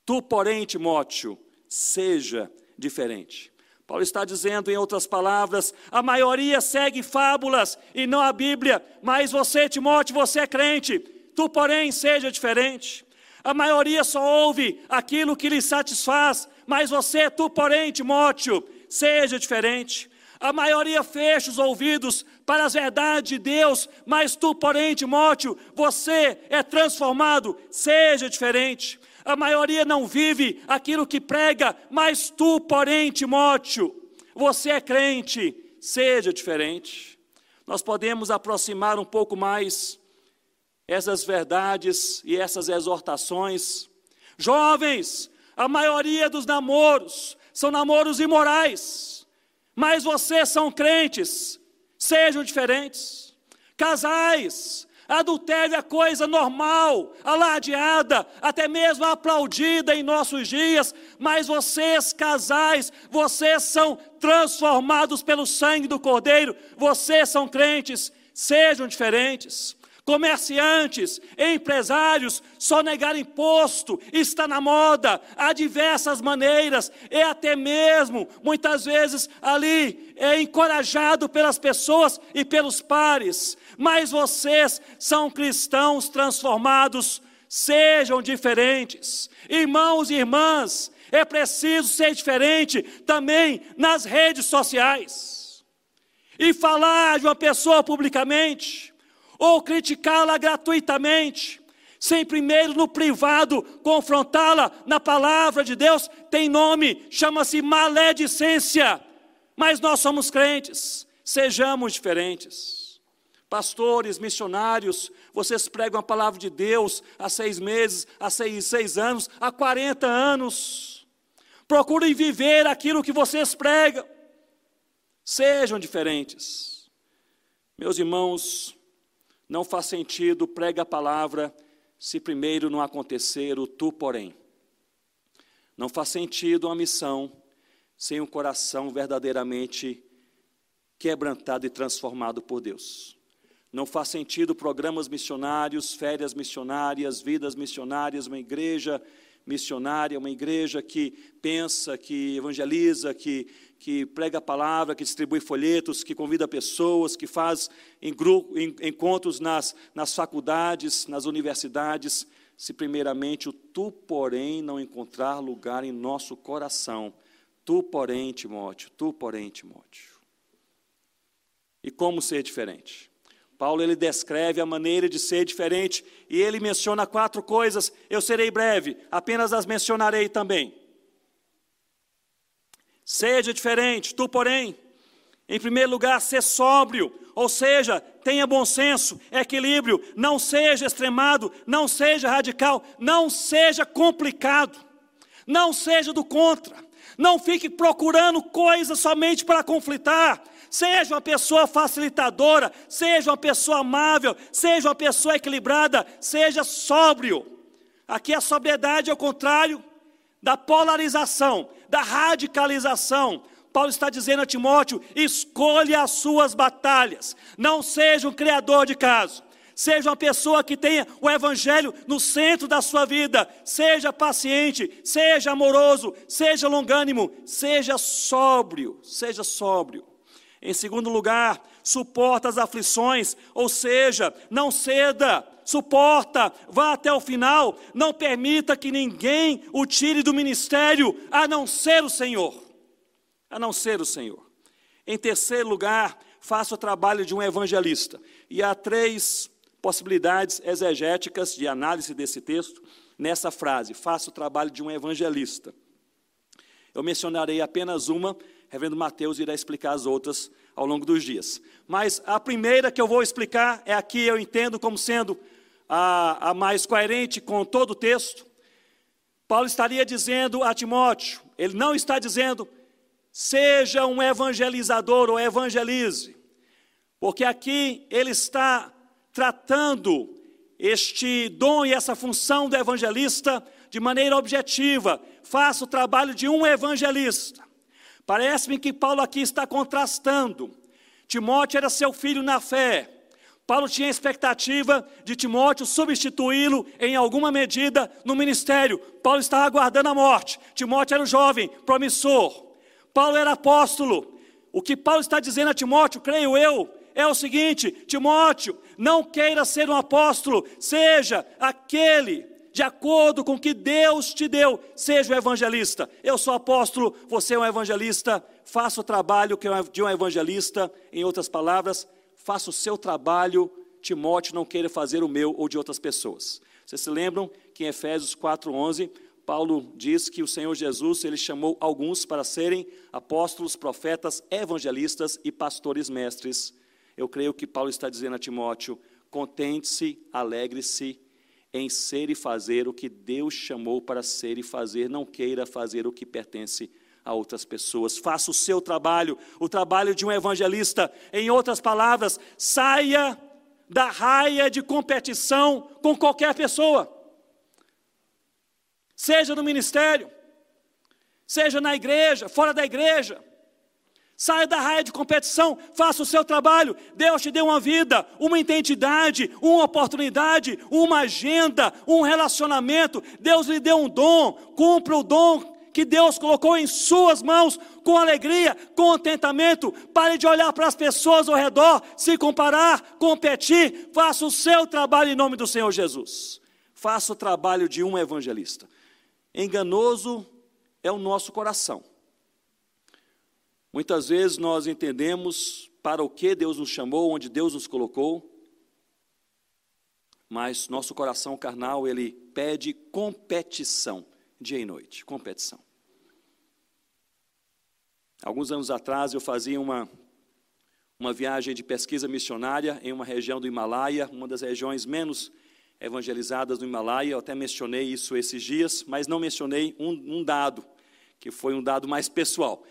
[SPEAKER 2] Tu, porém, Timóteo, seja diferente. Paulo está dizendo, em outras palavras, a maioria segue fábulas e não a Bíblia, mas você, Timóteo, você é crente, tu, porém, seja diferente. A maioria só ouve aquilo que lhe satisfaz, mas você, tu, porém, Timóteo, seja diferente. A maioria fecha os ouvidos para as verdades de Deus, mas tu, porém, Timóteo, você é transformado, seja diferente. A maioria não vive aquilo que prega, mas tu, porém, Timóteo, você é crente, seja diferente. Nós podemos aproximar um pouco mais essas verdades e essas exortações. Jovens, a maioria dos namoros são namoros imorais, mas vocês são crentes, sejam diferentes. Casais, Adultério é coisa normal, alardeada, até mesmo aplaudida em nossos dias, mas vocês, casais, vocês são transformados pelo sangue do Cordeiro, vocês são crentes, sejam diferentes. Comerciantes, empresários, só negar imposto está na moda, há diversas maneiras, é até mesmo, muitas vezes, ali, é encorajado pelas pessoas e pelos pares mas vocês são cristãos transformados, sejam diferentes. Irmãos e irmãs, é preciso ser diferente também nas redes sociais. E falar de uma pessoa publicamente, ou criticá-la gratuitamente, sem primeiro no privado confrontá-la na palavra de Deus, tem nome, chama-se maledicência. Mas nós somos crentes, sejamos diferentes pastores, missionários, vocês pregam a palavra de Deus há seis meses, há seis, seis anos, há 40 anos. Procurem viver aquilo que vocês pregam. Sejam diferentes. Meus irmãos, não faz sentido prega a palavra se primeiro não acontecer o tu, porém. Não faz sentido uma missão sem um coração verdadeiramente quebrantado e transformado por Deus. Não faz sentido programas missionários, férias missionárias, vidas missionárias, uma igreja missionária, uma igreja que pensa, que evangeliza, que, que prega a palavra, que distribui folhetos, que convida pessoas, que faz em grupo, em, encontros nas, nas faculdades, nas universidades, se primeiramente o tu, porém, não encontrar lugar em nosso coração. Tu, porém, Timóteo, tu, porém, Timóteo. E como ser diferente? Paulo ele descreve a maneira de ser diferente e ele menciona quatro coisas. Eu serei breve, apenas as mencionarei também. Seja diferente, tu, porém, em primeiro lugar, ser sóbrio, ou seja, tenha bom senso, equilíbrio, não seja extremado, não seja radical, não seja complicado, não seja do contra, não fique procurando coisas somente para conflitar, Seja uma pessoa facilitadora, seja uma pessoa amável, seja uma pessoa equilibrada, seja sóbrio. Aqui a sobriedade é o contrário da polarização, da radicalização. Paulo está dizendo a Timóteo: escolha as suas batalhas, não seja um criador de caso. Seja uma pessoa que tenha o Evangelho no centro da sua vida. Seja paciente, seja amoroso, seja longânimo, seja sóbrio. Seja sóbrio. Em segundo lugar, suporta as aflições, ou seja, não ceda, suporta, vá até o final, não permita que ninguém o tire do ministério, a não ser o Senhor. A não ser o Senhor. Em terceiro lugar, faça o trabalho de um evangelista. E há três possibilidades exegéticas de análise desse texto nessa frase: faça o trabalho de um evangelista. Eu mencionarei apenas uma Reverendo Mateus irá explicar as outras ao longo dos dias. Mas a primeira que eu vou explicar é aqui, eu entendo como sendo a, a mais coerente com todo o texto. Paulo estaria dizendo a Timóteo, ele não está dizendo, seja um evangelizador ou evangelize, porque aqui ele está tratando este dom e essa função do evangelista de maneira objetiva. Faça o trabalho de um evangelista. Parece-me que Paulo aqui está contrastando. Timóteo era seu filho na fé. Paulo tinha expectativa de Timóteo substituí-lo em alguma medida no ministério. Paulo estava aguardando a morte. Timóteo era um jovem, promissor. Paulo era apóstolo. O que Paulo está dizendo a Timóteo, creio eu, é o seguinte: Timóteo, não queira ser um apóstolo, seja aquele de acordo com o que Deus te deu, seja o evangelista. Eu sou apóstolo, você é um evangelista, faça o trabalho de um evangelista, em outras palavras, faça o seu trabalho, Timóteo não queira fazer o meu ou de outras pessoas. Vocês se lembram que em Efésios 4:11, Paulo diz que o Senhor Jesus, ele chamou alguns para serem apóstolos, profetas, evangelistas e pastores mestres. Eu creio que Paulo está dizendo a Timóteo: contente-se, alegre-se em ser e fazer o que Deus chamou para ser e fazer, não queira fazer o que pertence a outras pessoas. Faça o seu trabalho, o trabalho de um evangelista. Em outras palavras, saia da raia de competição com qualquer pessoa. Seja no ministério, seja na igreja, fora da igreja. Saia da raia de competição, faça o seu trabalho. Deus te deu uma vida, uma identidade, uma oportunidade, uma agenda, um relacionamento. Deus lhe deu um dom, cumpra o dom que Deus colocou em suas mãos com alegria, contentamento. Pare de olhar para as pessoas ao redor, se comparar, competir. Faça o seu trabalho em nome do Senhor Jesus. Faça o trabalho de um evangelista. Enganoso é o nosso coração. Muitas vezes nós entendemos para o que Deus nos chamou, onde Deus nos colocou, mas nosso coração carnal, ele pede competição, dia e noite, competição. Alguns anos atrás eu fazia uma, uma viagem de pesquisa missionária em uma região do Himalaia, uma das regiões menos evangelizadas do Himalaia, eu até mencionei isso esses dias, mas não mencionei um, um dado que foi um dado mais pessoal.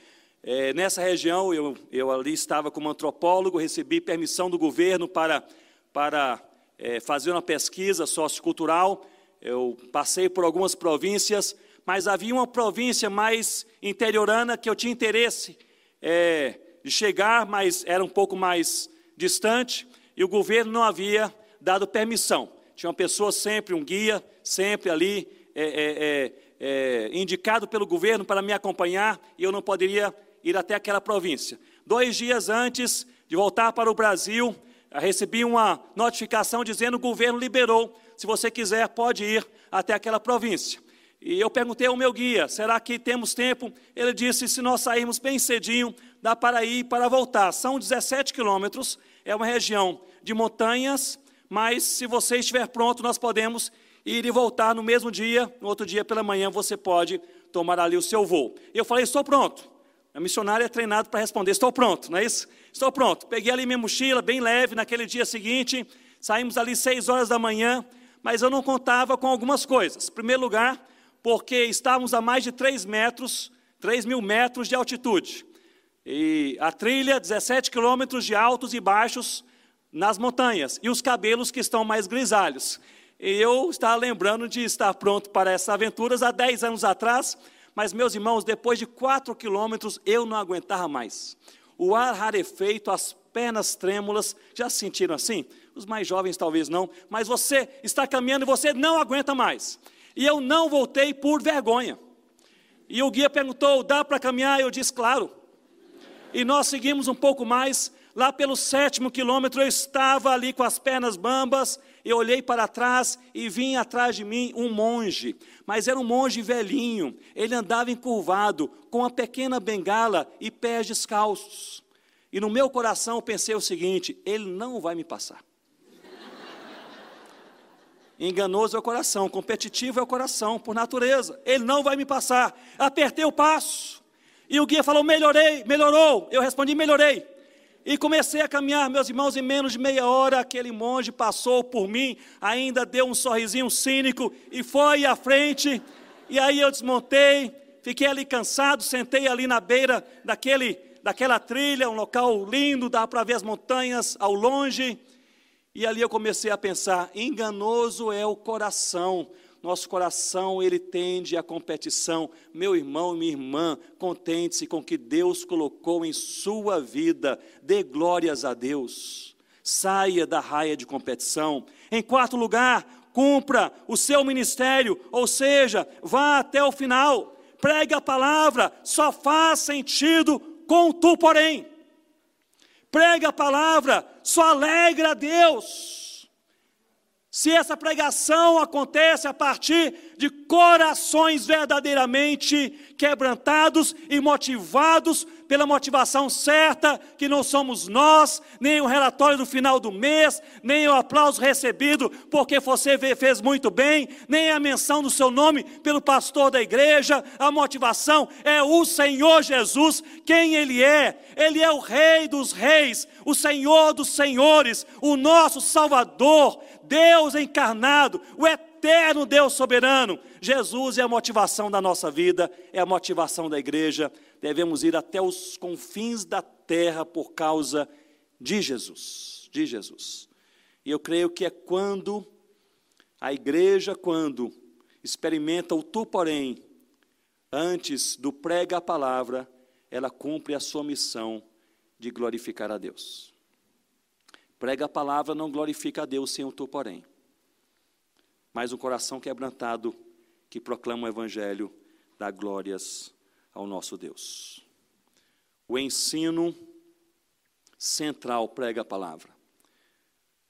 [SPEAKER 2] É, nessa região, eu, eu ali estava como antropólogo, recebi permissão do governo para, para é, fazer uma pesquisa sociocultural. Eu passei por algumas províncias, mas havia uma província mais interiorana que eu tinha interesse é, de chegar, mas era um pouco mais distante, e o governo não havia dado permissão. Tinha uma pessoa sempre, um guia, sempre ali, é, é, é, indicado pelo governo para me acompanhar, e eu não poderia ir até aquela província. Dois dias antes de voltar para o Brasil, recebi uma notificação dizendo que o governo liberou. Se você quiser, pode ir até aquela província. E eu perguntei ao meu guia: será que temos tempo? Ele disse: se nós sairmos bem cedinho, dá para ir para voltar. São 17 quilômetros, é uma região de montanhas, mas se você estiver pronto, nós podemos ir e voltar no mesmo dia. No outro dia pela manhã você pode tomar ali o seu voo. Eu falei: estou pronto. A missionária é treinada para responder: Estou pronto, não é isso? Estou pronto. Peguei ali minha mochila, bem leve, naquele dia seguinte. Saímos ali seis horas da manhã, mas eu não contava com algumas coisas. Em primeiro lugar, porque estávamos a mais de 3 metros, 3 mil metros de altitude. E a trilha, 17 quilômetros de altos e baixos nas montanhas. E os cabelos que estão mais grisalhos. E eu estava lembrando de estar pronto para essas aventuras há 10 anos atrás, mas, meus irmãos, depois de quatro quilômetros, eu não aguentava mais. O ar rarefeito, as pernas trêmulas, já se sentiram assim? Os mais jovens talvez não, mas você está caminhando e você não aguenta mais. E eu não voltei por vergonha. E o guia perguntou: dá para caminhar? Eu disse: claro. E nós seguimos um pouco mais. Lá pelo sétimo quilômetro, eu estava ali com as pernas bambas, eu olhei para trás e vi atrás de mim um monge, mas era um monge velhinho, ele andava encurvado, com uma pequena bengala e pés descalços. E no meu coração eu pensei o seguinte: ele não vai me passar. Enganoso é o coração, competitivo é o coração, por natureza. Ele não vai me passar. Apertei o passo. E o guia falou: melhorei, melhorou. Eu respondi: melhorei. E comecei a caminhar, meus irmãos, em menos de meia hora, aquele monge passou por mim, ainda deu um sorrisinho cínico e foi à frente. E aí eu desmontei, fiquei ali cansado, sentei ali na beira daquele, daquela trilha, um local lindo, dá para ver as montanhas ao longe. E ali eu comecei a pensar, enganoso é o coração, nosso coração ele tende à competição. Meu irmão, minha irmã, contente-se com o que Deus colocou em sua vida, dê glórias a Deus. Saia da raia de competição. Em quarto lugar, cumpra o seu ministério, ou seja, vá até o final. Pregue a palavra, só faz sentido com tu, porém. Pregue a palavra, só alegra a Deus se essa pregação acontece a partir de corações verdadeiramente quebrantados e motivados pela motivação certa, que não somos nós, nem o relatório do final do mês, nem o aplauso recebido porque você fez muito bem, nem a menção do seu nome pelo pastor da igreja, a motivação é o Senhor Jesus, quem Ele é, Ele é o Rei dos Reis, o Senhor dos Senhores, o nosso Salvador, Deus encarnado, o eterno Deus soberano. Jesus é a motivação da nossa vida, é a motivação da igreja. Devemos ir até os confins da terra por causa de Jesus, de Jesus. E eu creio que é quando a igreja, quando experimenta o tu, porém, antes do prega a palavra, ela cumpre a sua missão de glorificar a Deus. Prega a palavra não glorifica a Deus sem o tu, porém. Mas um coração quebrantado que proclama o Evangelho dá glórias ao nosso Deus. O ensino central prega a palavra.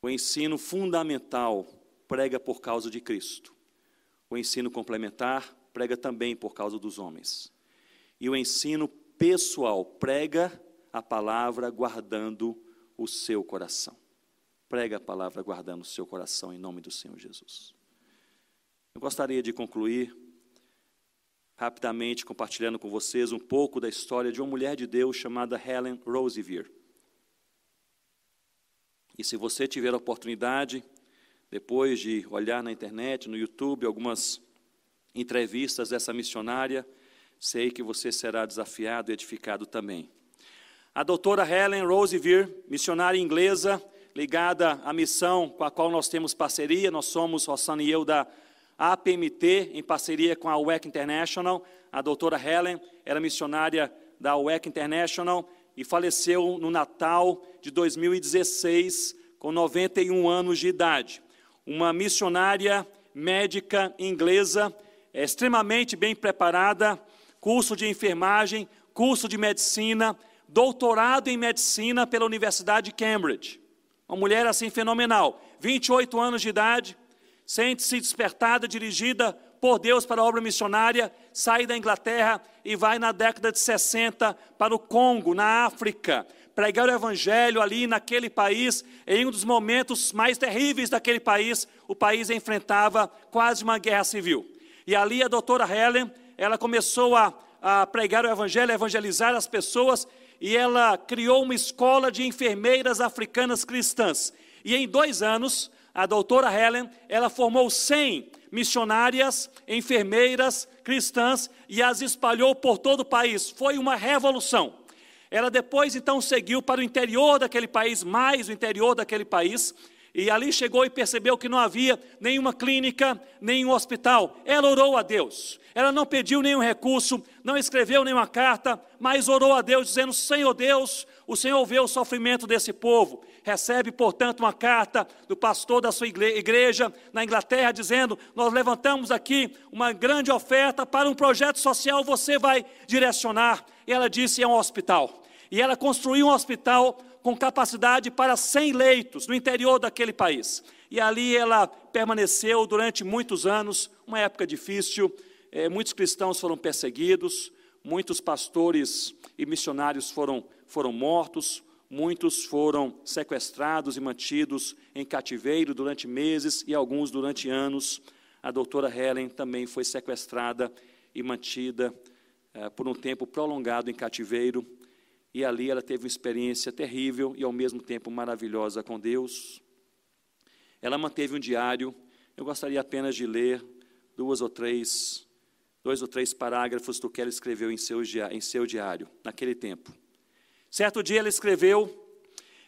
[SPEAKER 2] O ensino fundamental prega por causa de Cristo. O ensino complementar prega também por causa dos homens. E o ensino pessoal prega a palavra guardando o seu coração. Prega a palavra guardando o seu coração em nome do Senhor Jesus. Eu gostaria de concluir rapidamente compartilhando com vocês um pouco da história de uma mulher de Deus chamada Helen Roseveare. E se você tiver a oportunidade, depois de olhar na internet, no YouTube, algumas entrevistas dessa missionária, Sei que você será desafiado e edificado também. A doutora Helen Roseveare, missionária inglesa, ligada à missão com a qual nós temos parceria, nós somos, Rossana e eu, da APMT, em parceria com a UEC International. A doutora Helen era missionária da UEC International e faleceu no Natal de 2016, com 91 anos de idade. Uma missionária médica inglesa, extremamente bem preparada, curso de enfermagem, curso de medicina, doutorado em medicina pela Universidade de Cambridge. Uma mulher assim fenomenal, 28 anos de idade, sente-se despertada, dirigida por Deus para a obra missionária, sai da Inglaterra e vai na década de 60 para o Congo, na África, pregar o evangelho ali naquele país, em um dos momentos mais terríveis daquele país, o país enfrentava quase uma guerra civil. E ali a doutora Helen, ela começou a, a pregar o evangelho, a evangelizar as pessoas, e ela criou uma escola de enfermeiras africanas cristãs. E em dois anos, a doutora Helen, ela formou 100 missionárias, enfermeiras cristãs e as espalhou por todo o país. Foi uma revolução. Ela depois então seguiu para o interior daquele país, mais o interior daquele país, e ali chegou e percebeu que não havia nenhuma clínica, nenhum hospital. Ela orou a Deus. Ela não pediu nenhum recurso, não escreveu nenhuma carta, mas orou a Deus, dizendo: Senhor Deus, o Senhor vê o sofrimento desse povo. Recebe, portanto, uma carta do pastor da sua igreja na Inglaterra, dizendo: Nós levantamos aqui uma grande oferta para um projeto social, você vai direcionar. E ela disse: É um hospital. E ela construiu um hospital com capacidade para 100 leitos no interior daquele país. E ali ela permaneceu durante muitos anos, uma época difícil, é, muitos cristãos foram perseguidos, muitos pastores e missionários foram, foram mortos, muitos foram sequestrados e mantidos em cativeiro durante meses e alguns durante anos. A doutora Helen também foi sequestrada e mantida é, por um tempo prolongado em cativeiro e ali ela teve uma experiência terrível e ao mesmo tempo maravilhosa com Deus. Ela manteve um diário. Eu gostaria apenas de ler duas ou três, dois ou três parágrafos do que ela escreveu em seu, em seu diário, naquele tempo. Certo dia ela escreveu: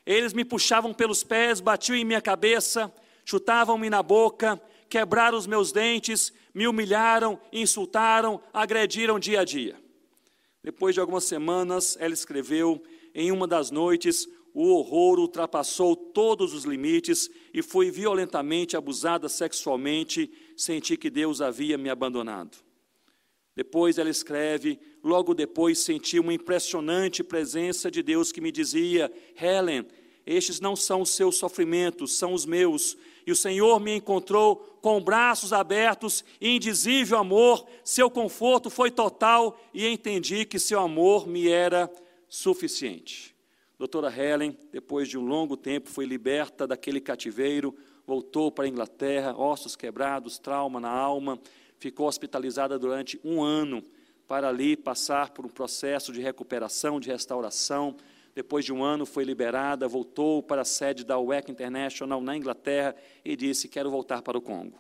[SPEAKER 2] Eles me puxavam pelos pés, batiam em minha cabeça, chutavam-me na boca, quebraram os meus dentes, me humilharam, insultaram, agrediram dia a dia. Depois de algumas semanas, ela escreveu: Em uma das noites, o horror ultrapassou todos os limites e fui violentamente abusada sexualmente. Senti que Deus havia me abandonado. Depois ela escreve: Logo depois senti uma impressionante presença de Deus que me dizia: Helen, estes não são os seus sofrimentos, são os meus. E o Senhor me encontrou com braços abertos indizível amor, seu conforto foi total e entendi que seu amor me era suficiente. Doutora Helen, depois de um longo tempo, foi liberta daquele cativeiro, voltou para a Inglaterra, ossos quebrados, trauma na alma, ficou hospitalizada durante um ano para ali passar por um processo de recuperação, de restauração depois de um ano, foi liberada, voltou para a sede da UEC International na Inglaterra e disse: Quero voltar para o Congo.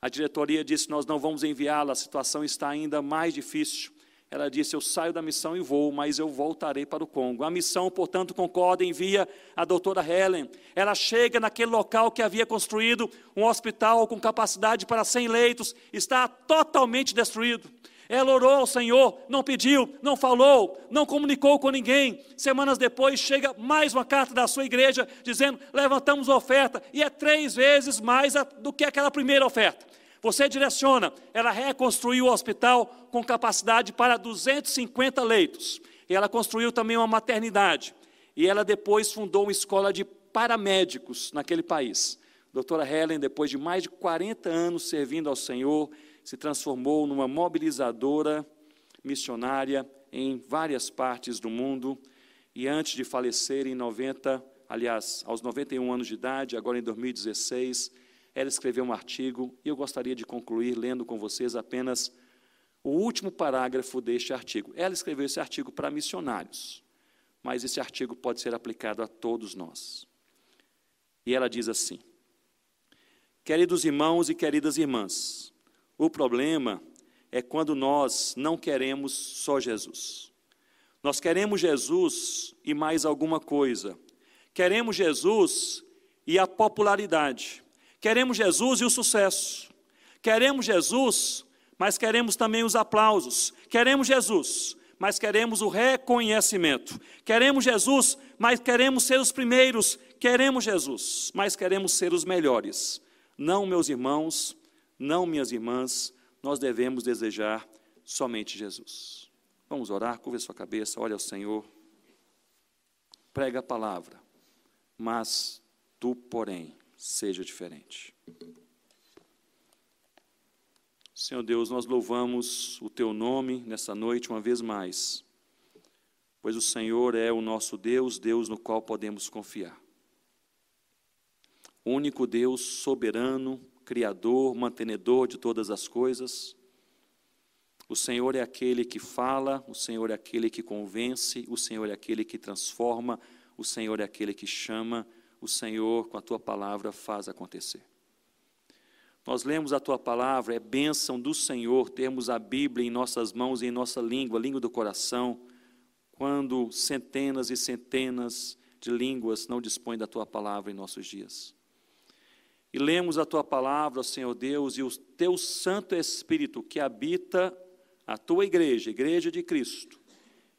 [SPEAKER 2] A diretoria disse: Nós não vamos enviá-la, a situação está ainda mais difícil. Ela disse: Eu saio da missão e vou, mas eu voltarei para o Congo. A missão, portanto, concorda, envia a doutora Helen. Ela chega naquele local que havia construído um hospital com capacidade para 100 leitos, está totalmente destruído. Ela orou ao Senhor, não pediu, não falou, não comunicou com ninguém. Semanas depois chega mais uma carta da sua igreja dizendo: levantamos oferta, e é três vezes mais do que aquela primeira oferta. Você direciona, ela reconstruiu o hospital com capacidade para 250 leitos. E ela construiu também uma maternidade. E ela depois fundou uma escola de paramédicos naquele país. Doutora Helen, depois de mais de 40 anos servindo ao Senhor, se transformou numa mobilizadora missionária em várias partes do mundo e antes de falecer em 90, aliás, aos 91 anos de idade, agora em 2016, ela escreveu um artigo e eu gostaria de concluir lendo com vocês apenas o último parágrafo deste artigo. Ela escreveu esse artigo para missionários, mas esse artigo pode ser aplicado a todos nós. E ela diz assim: Queridos irmãos e queridas irmãs, o problema é quando nós não queremos só Jesus. Nós queremos Jesus e mais alguma coisa. Queremos Jesus e a popularidade. Queremos Jesus e o sucesso. Queremos Jesus, mas queremos também os aplausos. Queremos Jesus, mas queremos o reconhecimento. Queremos Jesus, mas queremos ser os primeiros. Queremos Jesus, mas queremos ser os melhores. Não, meus irmãos, não, minhas irmãs, nós devemos desejar somente Jesus. Vamos orar, curva sua cabeça, olha ao Senhor. Prega a palavra, mas tu, porém, seja diferente. Senhor Deus, nós louvamos o Teu nome nessa noite uma vez mais, pois o Senhor é o nosso Deus, Deus no qual podemos confiar. O único Deus soberano, Criador, mantenedor de todas as coisas. O Senhor é aquele que fala, o Senhor é aquele que convence, o Senhor é aquele que transforma, o Senhor é aquele que chama, o Senhor, com a tua palavra, faz acontecer. Nós lemos a tua palavra, é bênção do Senhor termos a Bíblia em nossas mãos e em nossa língua, língua do coração, quando centenas e centenas de línguas não dispõem da tua palavra em nossos dias. E lemos a tua palavra, Senhor Deus, e o teu Santo Espírito que habita a tua igreja, igreja de Cristo,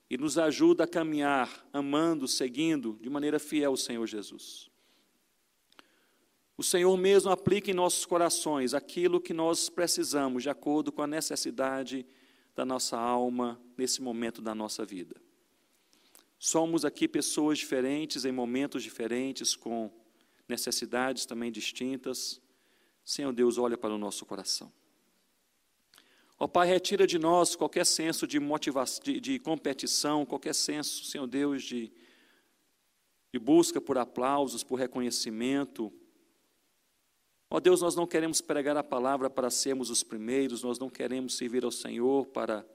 [SPEAKER 2] e nos ajuda a caminhar amando, seguindo de maneira fiel o Senhor Jesus. O Senhor mesmo aplica em nossos corações aquilo que nós precisamos, de acordo com a necessidade da nossa alma nesse momento da nossa vida. Somos aqui pessoas diferentes, em momentos diferentes, com necessidades também distintas. Senhor Deus, olha para o nosso coração. Ó Pai, retira de nós qualquer senso de motivação, de, de competição, qualquer senso, Senhor Deus, de, de busca por aplausos, por reconhecimento, Ó Deus, nós não queremos pregar a palavra para sermos os primeiros, nós não queremos servir ao Senhor para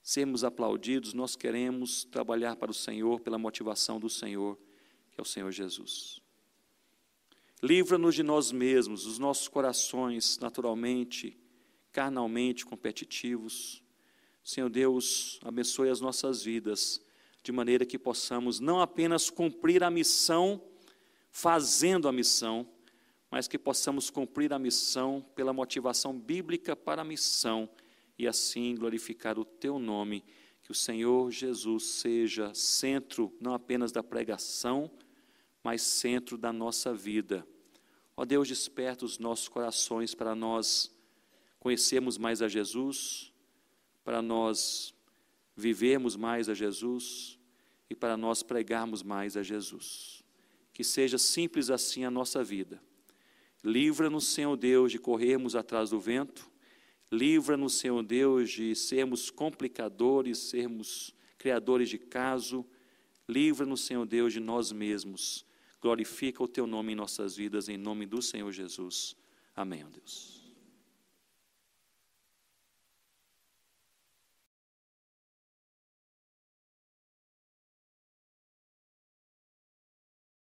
[SPEAKER 2] sermos aplaudidos, nós queremos trabalhar para o Senhor pela motivação do Senhor, que é o Senhor Jesus. Livra-nos de nós mesmos, dos nossos corações naturalmente, carnalmente competitivos. Senhor Deus, abençoe as nossas vidas, de maneira que possamos não apenas cumprir a missão, fazendo a missão, mas que possamos cumprir a missão pela motivação bíblica para a missão e assim glorificar o teu nome, que o Senhor Jesus seja centro não apenas da pregação, mas centro da nossa vida. Ó Deus, desperta os nossos corações para nós conhecermos mais a Jesus, para nós vivermos mais a Jesus e para nós pregarmos mais a Jesus. Que seja simples assim a nossa vida Livra-nos, Senhor Deus, de corrermos atrás do vento. Livra-nos, Senhor Deus, de sermos complicadores, sermos criadores de caso. Livra-nos, Senhor Deus, de nós mesmos. Glorifica o teu nome em nossas vidas, em nome do Senhor Jesus. Amém, Deus.